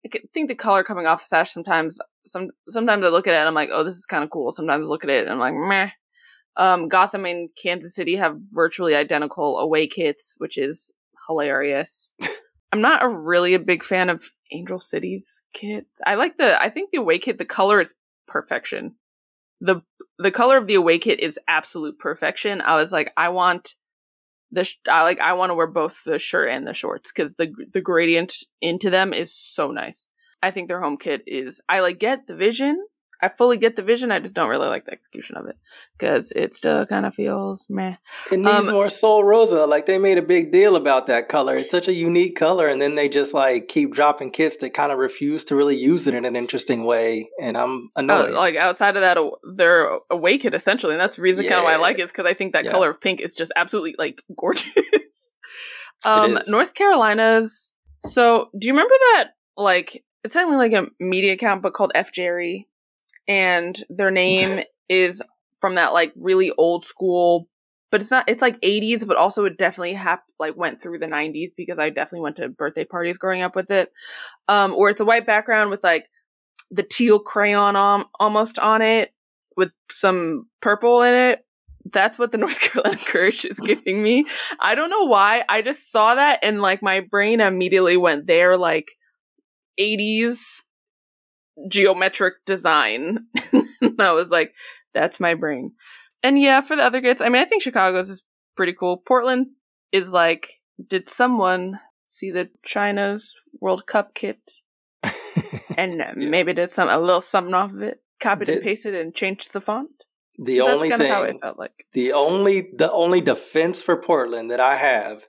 I think the color coming off the sash sometimes some sometimes I look at it and I'm like, oh, this is kind of cool. Sometimes I look at it and I'm like, meh. Um, Gotham and Kansas City have virtually identical away kits, which is hilarious. (laughs) I'm not a really a big fan of Angel City's kits. I like the I think the away kit, the color is perfection the the color of the away kit is absolute perfection. I was like, I want the sh- I like I want to wear both the shirt and the shorts because the the gradient into them is so nice. I think their home kit is. I like get the vision. I fully get the vision. I just don't really like the execution of it because it still kind of feels meh. It needs Um, more Sol Rosa. Like they made a big deal about that color. It's such a unique color, and then they just like keep dropping kits that kind of refuse to really use it in an interesting way, and I'm Uh, annoyed. like outside of that, they're away kit essentially, and that's the reason kind of why I like it is because I think that Yeah. color of pink is just absolutely like (laughs) gorgeous. um. North Carolina's. So, do you remember that? Like, it's not only like a media account, but called F Jerry, and their name (laughs) is from that like really old school. But it's not. It's like '80s, but also it definitely hap- like went through the '90s because I definitely went to birthday parties growing up with it. Um, where it's a white background with like the teal crayon on almost on it with some purple in it. That's what the (laughs) North Carolina Courage is (laughs) giving me. I don't know why. I just saw that and like my brain immediately went there, like 80s geometric design. (laughs) and I was like, that's my brain. And yeah, for the other kits, I mean, I think Chicago's is pretty cool. Portland is like, did someone see the China's World Cup kit (laughs) and uh, maybe did some a little something off of it, copied and pasted and changed the font? the That's only kind of how it thing, felt like. the only, the only defense for Portland that I have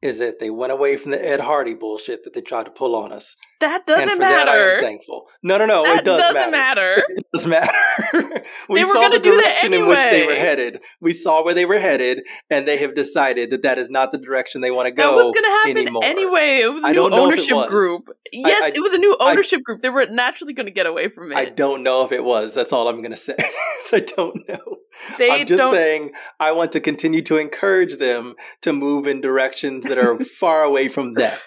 is that they went away from the Ed Hardy bullshit that they tried to pull on us. That doesn't for that, I am matter. thankful. No, no, no, that it does doesn't matter. matter. (laughs) It does matter. (laughs) we saw the that direction in which they were headed. We saw where they were headed, and they have decided that that is not the direction they want to That go. was going to happen anymore. anyway. It was a I new don't know if it ownership group. Yes, I- it was a new I- ownership group. They were naturally going to get away from it. I don't know if it was. That's all I'm going (laughs) to say. I don't know. they I'm just don't. saying I want to continue to encourage them to move in directions that are far away from (laughs) that.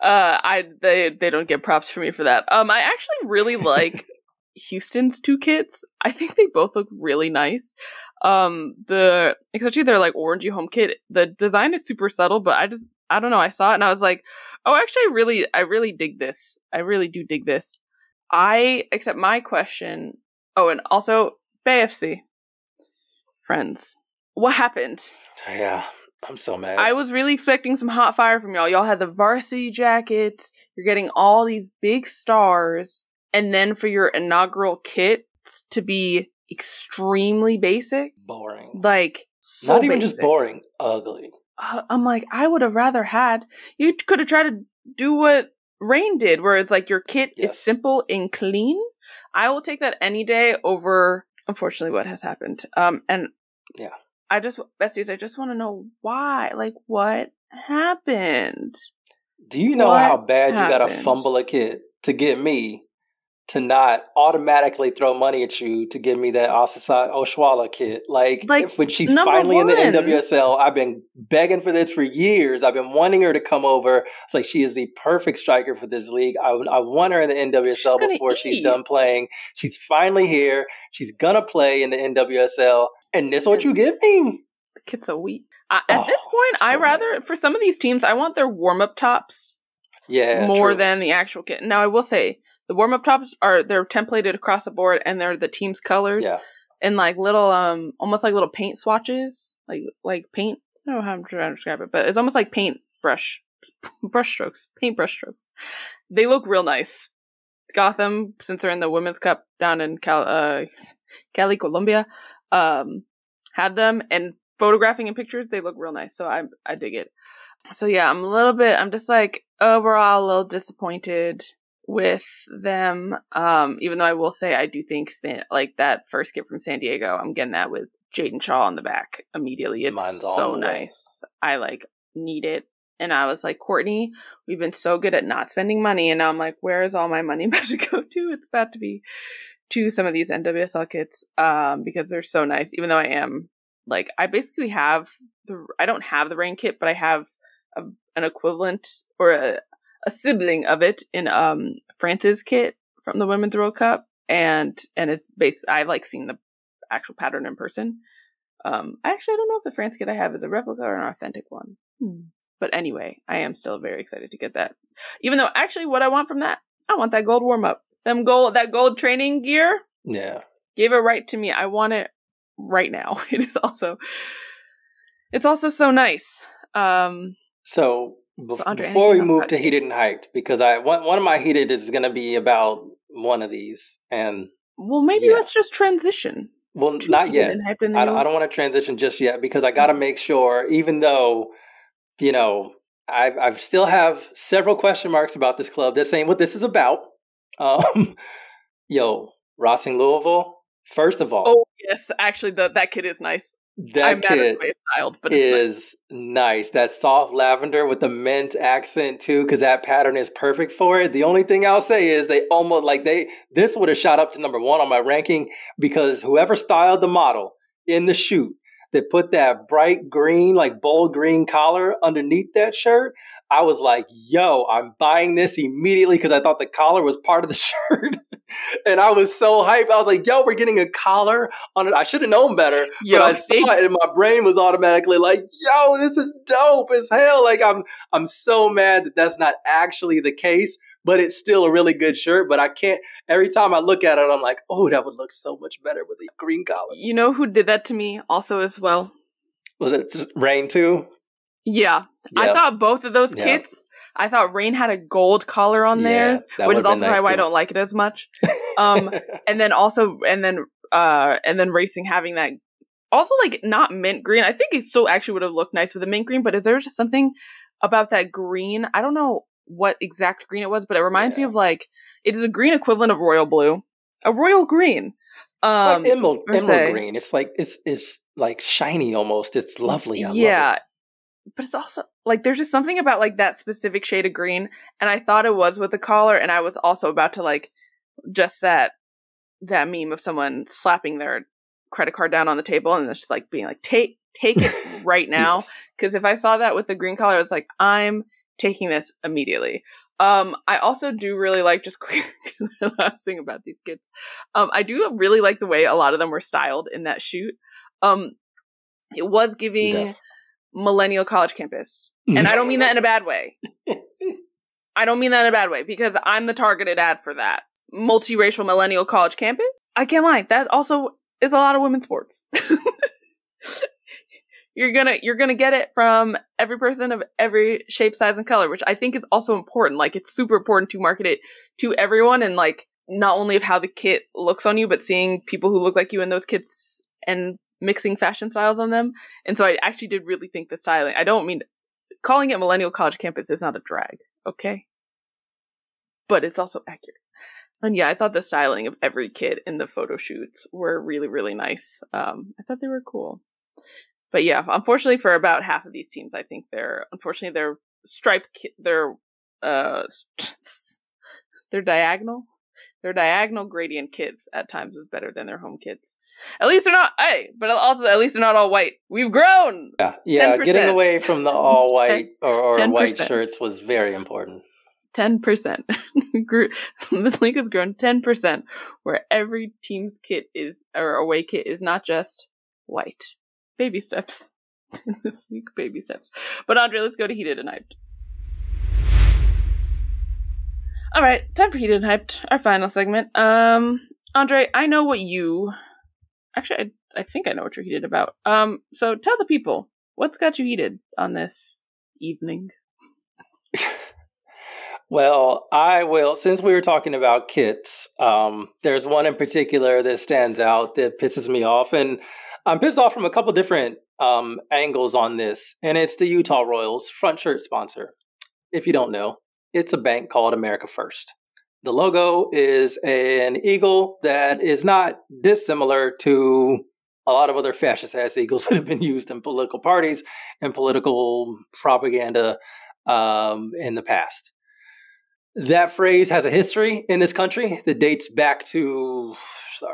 Uh, I they they don't get props for me for that. Um, I actually really (laughs) like Houston's two kits. I think they both look really nice. Um, the especially their like orangey home kit. The design is super subtle, but I just I don't know. I saw it and I was like, oh, actually, I really I really dig this. I really do dig this. I accept my question. Oh, and also Bay FC friends. What happened? Yeah, I'm so mad. I was really expecting some hot fire from y'all. Y'all had the varsity jackets. You're getting all these big stars, and then for your inaugural kits to be extremely basic, boring. like so Not even just boring, ugly. Uh, I'm like, I would have rather had you could have tried to do what Rain did, where it's like your kit Yes. is simple and clean. I will take that any day over, unfortunately, what has happened. Um, and Yeah. I just, besties, I just want to know why, like, what happened? Do you know What how bad you got to fumble a kid to get me to not automatically throw money at you to give me that Asisat Oshoala kit. Like, Like, when she's finally in the. NWSL, I've been begging for this for years. I've been wanting her to come over. It's like she is the perfect striker for this league. I, I want her in the NWSL gonna before she's done playing. She's finally here. She's gonna play in the NWSL, and this what you give me. The kit's a wheat. I, at Oh, this point, I so rather for some of these teams, I want their warm up tops Yeah, more true. than the actual kit. Now, I will say the warm up tops are they're templated across the board, and they're the team's colors yeah. and like little um almost like little paint swatches, like like paint. I don't know how I'm trying to describe it, but it's almost like paint brush (laughs) brush strokes, paint brush strokes. They look real nice. Gotham, since they're in the Women's Cup down in Cal, uh, (laughs) Cali, Colombia, um, had them and photographing in pictures, they look real nice. So I I dig it. So yeah, I'm a little bit. I'm just like overall a little disappointed with them. Um, even though I will say I do think San, like that first kit from San Diego, I'm getting that with Jaedyn Shaw on the back immediately. It's Mine's so nice. I like need it. And I was like, Courtney, we've been so good at not spending money, and now I'm like, where is all my money (laughs) about to go to? It's about to be to some of these NWSL kits, um, because they're so nice. Even though I am like, I basically have the, I don't have the rain kit, but I have a, an equivalent or a, a sibling of it in um France's kit from the Women's World Cup, and and it's based. I've like seen the actual pattern in person. Um, I actually, I don't know if the France kit I have is a replica or an authentic one. Hmm. But anyway, I am still very excited to get that. Even though, actually, what I want from that, I want that gold warm up. Them gold, that gold training gear. Yeah. Give it right to me. I want it right now. (laughs) It is also, it's also so nice. Um, So Andre, before we move to heated and hyped, because I one one of my heated is going to be about one of these, and well, maybe Yeah. let's just transition. well, not yet. and hyped and I don't, I don't want to transition just yet because I got to make sure, even though, you know, I I still have several question marks about this club. That's saying what this is about. Um, (laughs) yo, Racing Louisville. First of all, Oh yes, actually, the, that kid is nice. that I'm kid way styled, but it's nice. nice. That soft lavender with the mint accent too, because that pattern is perfect for it. The only thing I'll say is they almost like they this would have shot up to number one on my ranking because whoever styled the model in the shoot that put that bright green, like bold green collar underneath that shirt, I was like, yo, I'm buying this immediately because I thought the collar was part of the (laughs) shirt. and I was so hyped. I was like, yo, we're getting a collar on it. I should have known better. Yo, but I saw it and my brain was automatically like, yo, this is dope as hell. Like I'm I'm so mad that that's not actually the case, but it's still a really good shirt. But I can't every time I look at it, I'm like, oh, that would look so much better with a green collar. You know who did that to me also as well? Was it rain too? Yeah, I thought both of those Yeah. kits. I thought Rain had a gold collar on Yeah, theirs, which is also nice, why I don't like it as much. (laughs) Um, and then also, and then, uh, and then Racing having that also like not mint green. I think it still actually would have looked nice with a mint green, but if there's just something about that green, I don't know what exact green it was, but it reminds me of like it is a green equivalent of royal blue, a royal green. it's Um, like emerald, emerald green. It's like it's it's like shiny almost. It's lovely. I yeah it. But it's also like there's just something about like that specific shade of green and i thought it was with the collar and i was also about to like just that that meme of someone slapping their credit card down on the table and it's just like being like take take it (laughs) right now Yes. because if i saw that with the green collar it's like i'm taking this immediately um i also do really like just (laughs) quick the last thing about these kids um i do really like the way a lot of them were styled in that shoot um it was giving Def. Millennial college campus. And I don't mean that in a bad way. (laughs) I don't mean that in a bad way because I'm the targeted ad for that. Multiracial millennial college campus? I can't lie. That also is a lot of women's sports. (laughs) you're gonna you're gonna get it from every person of every shape, size, and color, which I think is also important. Like it's super important to market it to everyone and like not only of how the kit looks on you, but seeing people who look like you in those kits and mixing fashion styles on them. And so I actually did really think the styling. I don't mean calling it millennial college campus is not a drag, okay? But it's also accurate. And yeah, I thought the styling of every kid in the photo shoots were really, really nice. Um, I thought they were cool. But yeah, unfortunately for about half of these teams, I think they're unfortunately they're stripe ki- they're uh (laughs) they're diagonal. Their diagonal gradient kits at times was better than their home kits. At least they're not. Hey, but also at least they're not all white. We've grown. Yeah, yeah. 10%. Getting away from the all (laughs) white or, or white shirts was very important. Ten percent. (laughs) Grew (laughs) the league has grown ten percent, where every team's kit is or away kit is not just white. Baby steps. This week, baby steps. But Andre, let's go to heated and hyped. All right, time for heated and hyped. Our final segment. Um, Andre, I know what you. Actually, I, I think I know what you're heated about. Um, so tell the people what's got you heated on this evening. (laughs) Well, I will. Since we were talking about kits, um, there's one in particular that stands out that pisses me off, and I'm pissed off from a couple different um, angles on this. And it's the Utah Royals front shirt sponsor. If you don't know, it's a bank called America First. The logo is an eagle that is not dissimilar to a lot of other fascist ass eagles (laughs) that have been used in political parties and political propaganda um, in the past. That phrase has a history in this country that dates back to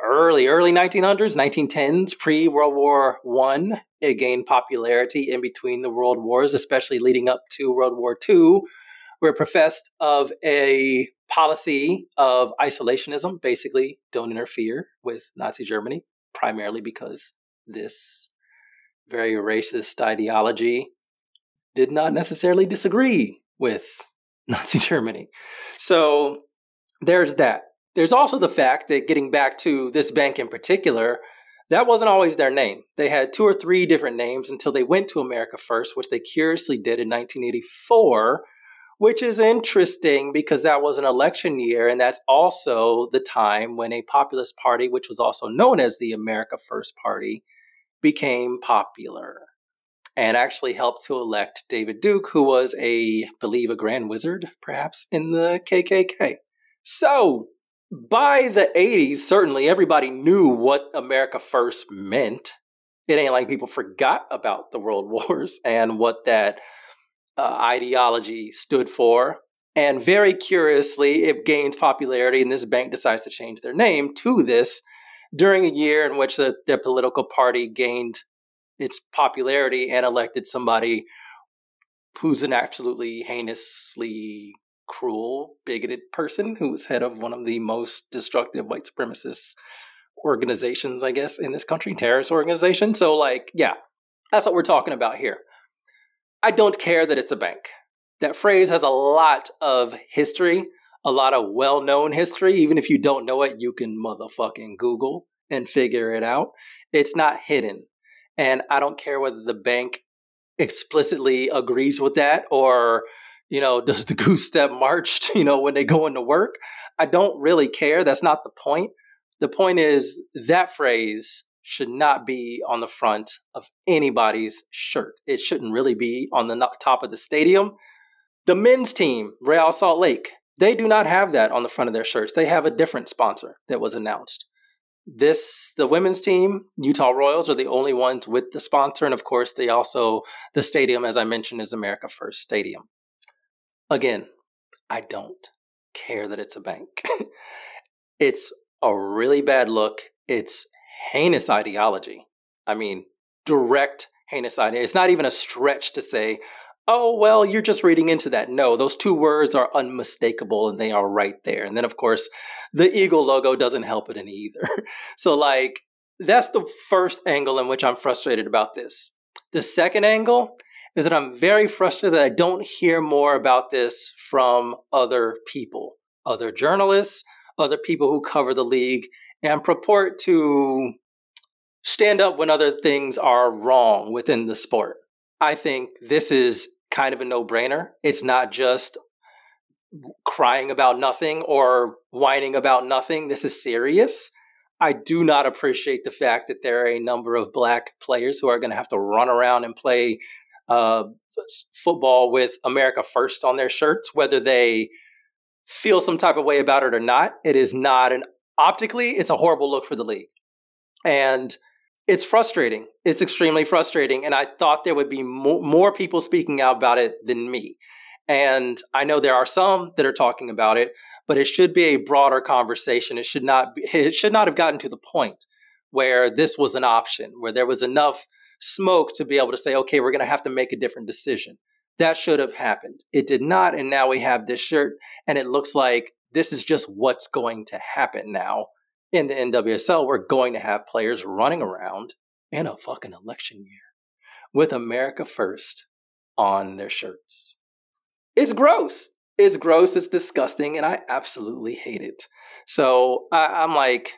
early, early 1900s, 1910s, pre World War One. It gained popularity in between the world wars, especially leading up to World War II, where it professed of a policy of isolationism, basically don't interfere with Nazi Germany, primarily because this very racist ideology did not necessarily disagree with (laughs) Nazi Germany. So there's that. There's also the fact that getting back to this bank in particular, that wasn't always their name. They had two or three different names until they went to America First, which they curiously did in 1984, which is interesting because that was an election year. And that's also the time when a populist party, which was also known as the America First Party, became popular and actually helped to elect David Duke, who was a, I believe, a grand wizard, perhaps, in the KKK. So, by the 80s, certainly everybody knew what America First meant. It ain't like people forgot about the world (laughs) wars and what that uh, ideology stood for. And very curiously, it gains popularity, and this bank decides to change their name to this during a year in which the, the political party gained its popularity and elected somebody who's an absolutely heinously cruel, bigoted person who was head of one of the most destructive white supremacist organizations, I guess, in this country, terrorist organization. So, like, yeah, that's what we're talking about here. I don't care that it's a bank. That phrase has a lot of history, a lot of well known history. Even if you don't know it, you can motherfucking Google and figure it out. It's not hidden. And I don't care whether the bank explicitly agrees with that or, you know, (laughs) does the goose step march, you know, when they go into work. I don't really care. That's not the point. The point is that phrase should not be on the front of anybody's shirt. It shouldn't really be on the top of the stadium. The men's team, Real Salt Lake, they do not have that on the front of their shirts. They have a different sponsor that was announced this the women's team utah royals are the only ones with the sponsor and of course they also the stadium as i mentioned is america first stadium again i don't care that it's a bank (laughs) it's a really bad look it's heinous ideology i mean direct heinous ideology it's not even a stretch to say oh, well, you're just reading into that. No, those two words are unmistakable and they are right there. And then, of course, the Eagle logo doesn't help it any either. (laughs) so, like, that's the first angle in which I'm frustrated about this. The second angle is that I'm very frustrated that I don't hear more about this from other people, other journalists, other people who cover the league and purport to stand up when other things are wrong within the sport. I think this is kind of a no brainer. It's not just crying about nothing or whining about nothing. This is serious. I do not appreciate the fact that there are a number of black players who are going to have to run around and play uh, football with America First on their shirts, whether they feel some type of way about it or not. It is not an optically, it's a horrible look for the league. And it's frustrating. It's extremely frustrating. And I thought there would be mo- more people speaking out about it than me. And I know there are some that are talking about it, but it should be a broader conversation. It should not be, (laughs) it should not have gotten to the point where this was an option, where there was enough smoke to be able to say, okay, we're going to have to make a different decision. That should have happened. It did not. And now we have this shirt, and it looks like this is just what's going to happen now in the NWSL. We're going to have players running around in a fucking election year with America First on their shirts. It's gross. It's gross. It's disgusting. And I absolutely hate it. So I, I'm like,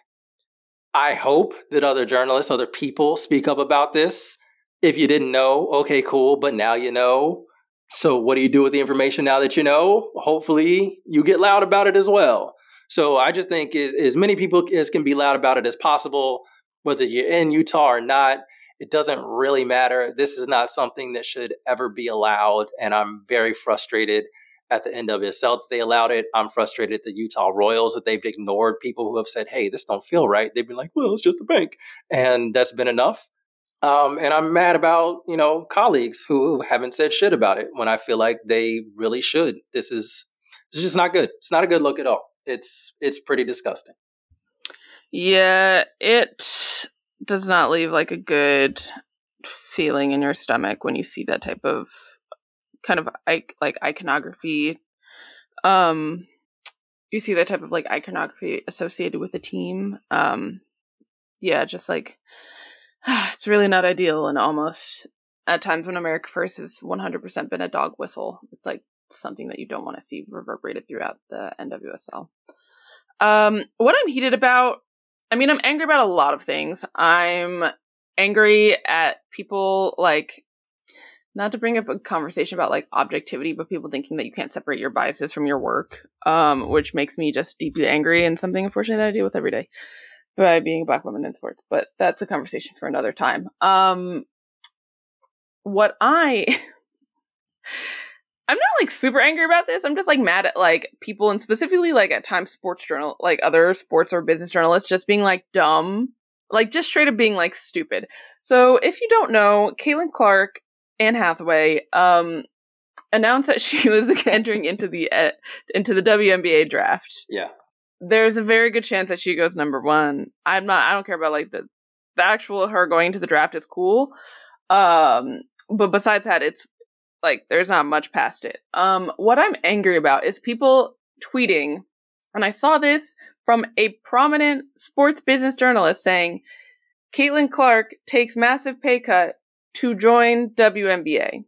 I hope that other journalists, other people speak up about this. If you didn't know, okay, cool, but now you know. So, what do you do with the information now that you know? Hopefully, you get loud about it as well. So, I just think as many people as can be loud about it as possible, whether you're in Utah or not, it doesn't really matter. This is not something that should ever be allowed. And I'm very frustrated at the NWSL that they allowed it. I'm frustrated at the Utah Royals that they've ignored people who have said, hey, this don't feel right. They've been like, well, it's just a bank. And that's been enough. Um, and I'm mad about, you know, colleagues who haven't said shit about it when I feel like they really should. This is it's just not good. It's not a good look at all. It's it's pretty disgusting. Yeah, it does not leave like a good feeling in your stomach when you see that type of kind of like iconography um you see that type of like iconography associated with the team um yeah just like (sighs) it's really not ideal and almost at times when america first has 100% been a dog whistle it's like something that you don't want to see reverberated throughout the nwsl um what i'm heated about i mean i'm angry about a lot of things. I'm angry at people like not to bring up a conversation about like objectivity, but people thinking that you can't separate your biases from your work, um, which makes me just deeply angry and something unfortunately that I deal with every day by being a black woman in sports. But that's a conversation for another time. Um, what I (laughs) I'm not like super angry about this. I'm just like mad at like people and specifically like at times sports journal like other sports or business journalists just being like dumb. Like just straight up being like stupid. So if you don't know, Caitlin Clark Anne Hathaway um, announced that (laughs) she was entering into the uh, into the WNBA draft. Yeah, there's a very good chance that she goes number one. I'm not. I don't care about like the the actual her going to the draft is cool. Um, but besides that, it's like there's not much past it. Um, what I'm angry about is people tweeting, and I saw this from a prominent sports business journalist saying, Caitlin Clark takes massive pay cut to join WNBA.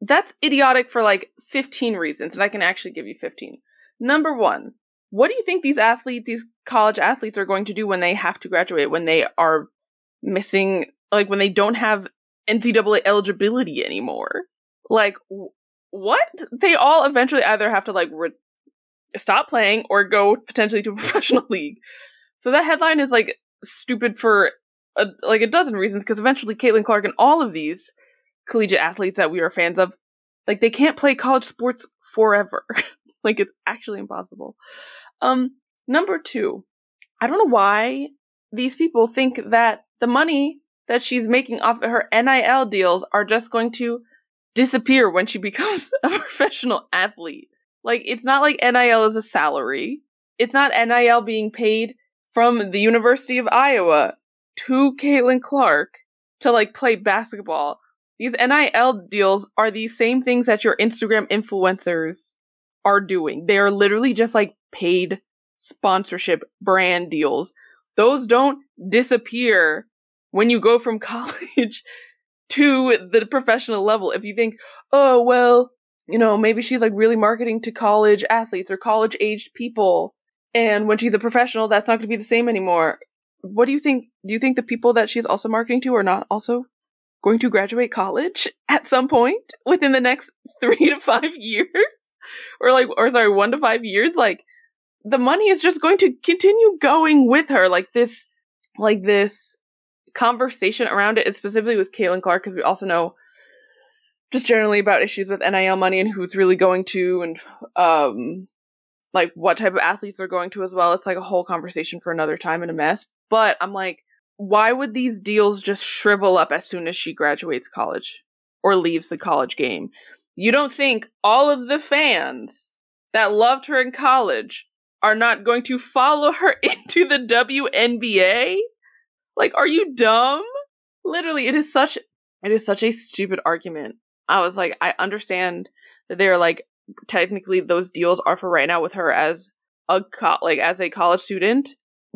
That's idiotic for like 15 reasons, and I can actually give you 15. Number one, what do you think these athletes, these college athletes, are going to do when they have to graduate, when they are missing, like when they don't have NCAA eligibility anymore? Like, what? They all eventually either have to like re- stop playing or go potentially to a (laughs) professional league. So that headline is like stupid for a, like a dozen reasons because eventually Caitlin Clark and all of these collegiate athletes that we are fans of, like they can't play college sports forever. (laughs) (laughs) like it's actually impossible. Um, number two, I don't know why these people think that the money that she's making off of her NIL deals are just going to disappear when she (laughs) becomes a professional athlete. Like, it's not like NIL is a salary. It's not NIL being paid from the University of Iowa to Caitlin Clark to like play basketball. These NIL deals are the same things that your Instagram influencers are doing. They are literally just like paid sponsorship brand deals. Those don't disappear when you go from (laughs) college to the professional level. If you think, oh, well, you know, maybe she's like really marketing to college athletes or college aged people. And when she's a professional, that's not going to be the same anymore what do you think? Do you think the people that she's also marketing to are not also going to graduate college (laughs) at some point within the next (laughs) three to five years? (laughs) Or like, or sorry, one to five years? Like, the money is just going to continue going with her. Like this, like this conversation around it is specifically with Caitlin Clark, because we also know just generally about issues with NIL money and who's really going to and um like what type of athletes are going to as well. It's like a whole conversation for another time and a mess. But I'm like, why would these deals just shrivel up as soon as she graduates college or leaves the college game? You don't think all of the fans that loved her in college are not going to follow her (laughs) into the WNBA? Like, are you dumb? Literally, it is such it is such a stupid argument. I was like, I understand that they're like technically those deals are for right now with her as a co- like as a college student,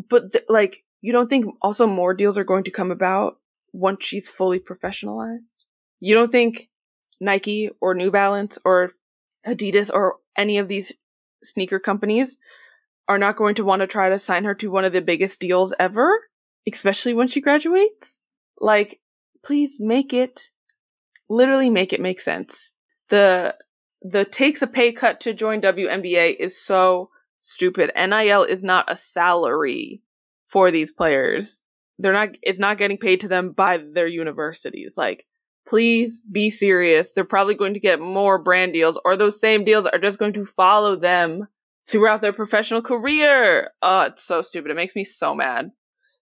but th- like you don't think also more deals are going to come about once she's fully professionalized? You don't think Nike or New Balance or Adidas or any of these sneaker companies are not going to want to try to sign her to one of the biggest deals ever, especially when she graduates? Like, please make it literally make it make sense. The the takes a pay cut to join WNBA is so stupid. NIL is not a salary for these players. They're not it's not getting paid to them by their universities. Like please be serious. They're probably going to get more brand deals or those same deals are just going to follow them throughout their professional career. Oh, it's so stupid. It makes me so mad.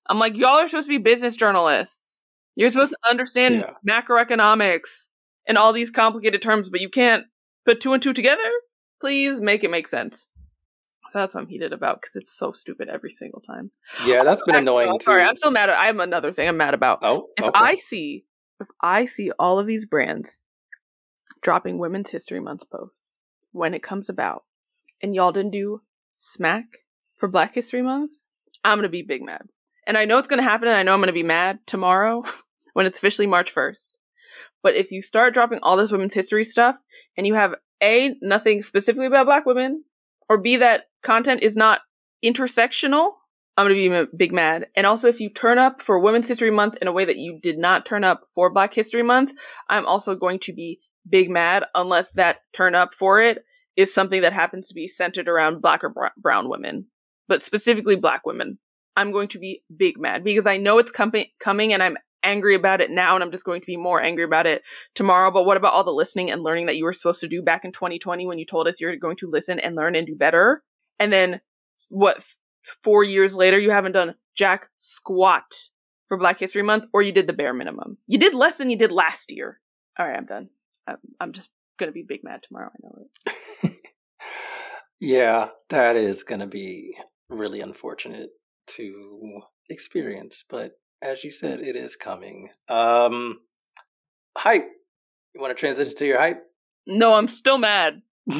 I'm like, y'all are supposed to be business journalists. You're supposed to understand Yeah. macroeconomics and all these complicated terms, but you can't put two and two together? Please make it make sense. So that's what I'm heated about because it's so stupid every single time. Yeah, that's been Actually, annoying I'm too. sorry, I'm still mad. At, I have another thing I'm mad about. oh, If okay. I see, if I see all of these brands dropping Women's History Month posts when it comes about, and y'all didn't do smack for Black History Month, I'm gonna be big mad. And I know it's gonna happen, and I know I'm gonna be mad tomorrow (laughs) when it's officially March 1st. But if you start dropping all this women's history stuff, and you have a nothing specifically about Black women, or b that content is not intersectional, I'm gonna be m- big mad. And also, if you turn up for Women's History Month in a way that you did not turn up for Black History Month, I'm also going to be big mad unless that turn up for it is something that happens to be centered around Black or br- brown women, but specifically Black women. I'm going to be big mad because I know it's com- coming and I'm angry about it now and I'm just going to be more angry about it tomorrow. But what about all the listening and learning that you were supposed to do back in 2020 when you told us you're going to listen and learn and do better? And then what, four years later, you haven't done jack squat for Black History Month or you did the bare minimum. You did less than you did last year. All right, I'm done. I'm, I'm just going to be big mad tomorrow. I know it. (laughs) Yeah, that is going to be really unfortunate to experience, but as you said, it is coming. Um, hype. You want to transition to your hype? No, I'm still mad. (laughs)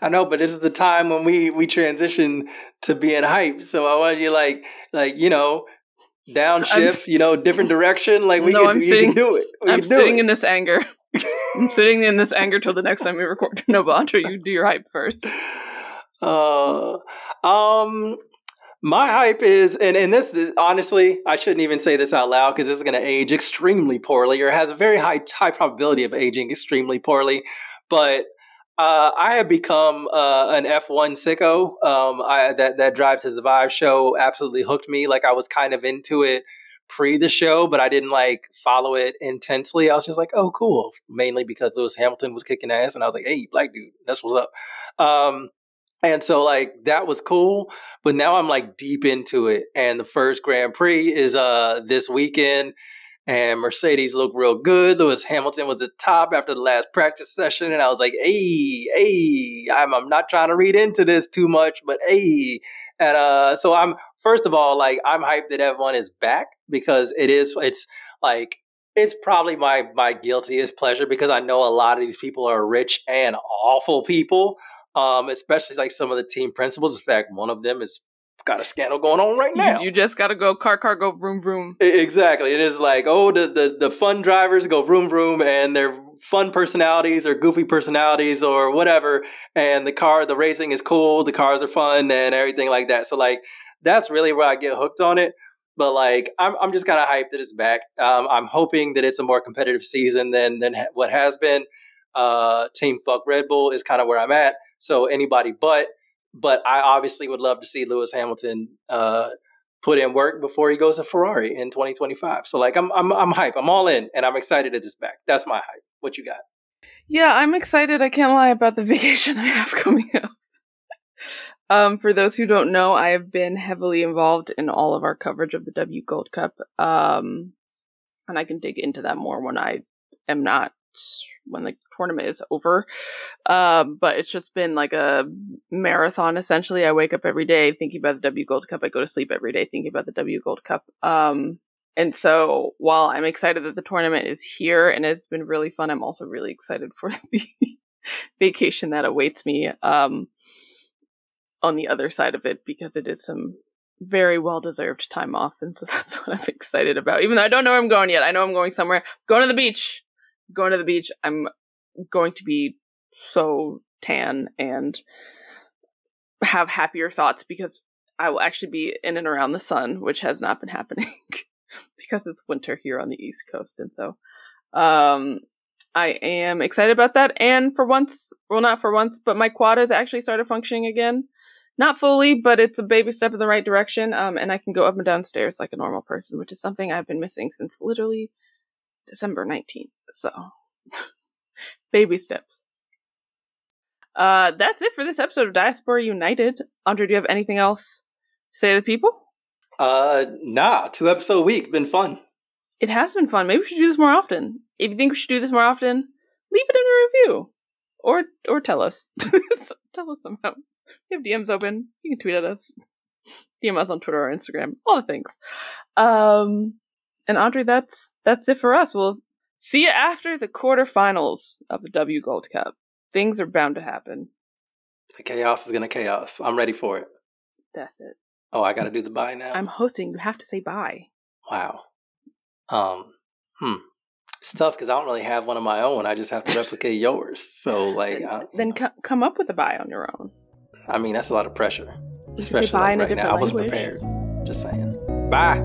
I know, but this is the time when we we transition to being hype. So I want you like like you know downshift, you know, different direction. Like we No, can, I'm we sitting- do it. We I'm do sitting it. in this anger. I'm (laughs) sitting in this anger till the next time we record. (laughs) No, Andre, you do your hype first. Uh, um, my hype is, and and this is- honestly, I shouldn't even say this out loud because this is going to age extremely poorly, or has a very high high probability of aging extremely poorly. But uh, I have become uh, an F one sicko. Um, I that that Drive to Survive show absolutely hooked me. Like I was kind of into it pre the show, but I didn't like follow it intensely. I was just like, oh, cool. Mainly because Lewis Hamilton was kicking ass, and I was like, hey, black dude, that's what's up. Um, and so like that was cool, but now I'm like deep into it. And the first Grand Prix is uh this weekend, and Mercedes looked real good. Lewis Hamilton was the top after the last practice session, and I was like, hey, hey, I'm I'm not trying to read into this too much, but hey. And uh so I'm first of all, like I'm hyped that F1 is back because it is it's like it's probably my my guiltiest pleasure because I know a lot of these people are rich and awful people um, especially like some of the team principals. In fact, one of them is got a scandal going on right now. You, just gotta go car car go vroom vroom. Exactly. It is like, oh, the, the the fun drivers go vroom vroom, and they're fun personalities or goofy personalities or whatever. And the car, the racing is cool. The cars are fun and everything like that. So like, that's really where I get hooked on it. But like, I'm I'm just kind of hyped that it's back. Um, I'm hoping that it's a more competitive season than than what has been. Uh, Team Fuck Red Bull is kind of where I'm at. So anybody but. But I obviously would love to see Lewis Hamilton uh, put in work before he goes to Ferrari in 2025. So like I'm I'm I'm hype. I'm all in and I'm excited that it's back. That's my hype. What you got? Yeah, I'm excited. I can't lie about the (laughs) vacation I have coming up. um, for those who don't know, I have been heavily involved in all of our coverage of the W Gold Cup. Um, and I can dig into that more when I am not when the tournament is over. Um, but it's just been like a marathon essentially. I wake up every day thinking about the W Gold Cup. I go to sleep every day thinking about the W Gold Cup. Um, and so while I'm excited that the tournament is here and it's been really fun, I'm also really excited for (laughs) the vacation that awaits me um, on the other side of it because it is some very well deserved time off. And so (laughs) that's what I'm excited about. Even though I don't know where I'm going yet, I know I'm going somewhere. going to the beach. Going to the beach. I'm going to be so tan and have happier thoughts because I will actually be in and around the sun, which has not been happening (laughs) because it's winter here on the East Coast. And so um, I am excited about that. And for once, well, not for once, but my quad has actually started functioning again. Not fully, but it's a baby step in the right direction. Um, and I can go up and down stairs like a normal person, which is something I've been missing since literally December 19th. So, (laughs) baby steps. Uh, that's it for this episode of Diaspora United. Andre, do you have anything else to say to the people? Uh, nah, two episode week. Been fun. It has been fun. Maybe we should do this more often. If you think we should do this more often, leave it in a review. Or or tell us. (laughs) tell us somehow. We have DMs open. You can tweet at us. DM us on Twitter or Instagram. All the things. Um and Andre, that's that's it for us. We'll see you after the quarterfinals of the W Gold Cup. Things are bound to happen. The chaos is gonna chaos. I'm ready for it. That's it. Oh, I gotta do the bye now. I'm hosting. You have to say bye. Wow. Um. Hmm. It's tough because I don't really have one of my own. I just have to replicate (laughs) yours. So, like, then, I, then co- come up with a bye on your own. I mean, that's a lot of pressure. You Especially bye like in a right now. different I wasn't prepared. Just saying. Bye.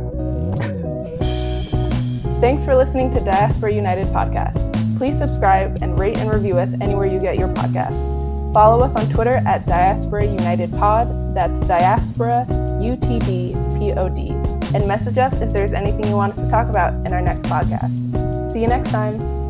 Thanks for listening to Diaspora United podcast. Please subscribe and rate and review us anywhere you get your podcasts. Follow us on Twitter at Diaspora United Pod. That's Diaspora U T D P O D. And message us if there's anything you want us to talk about in our next podcast. See you next time.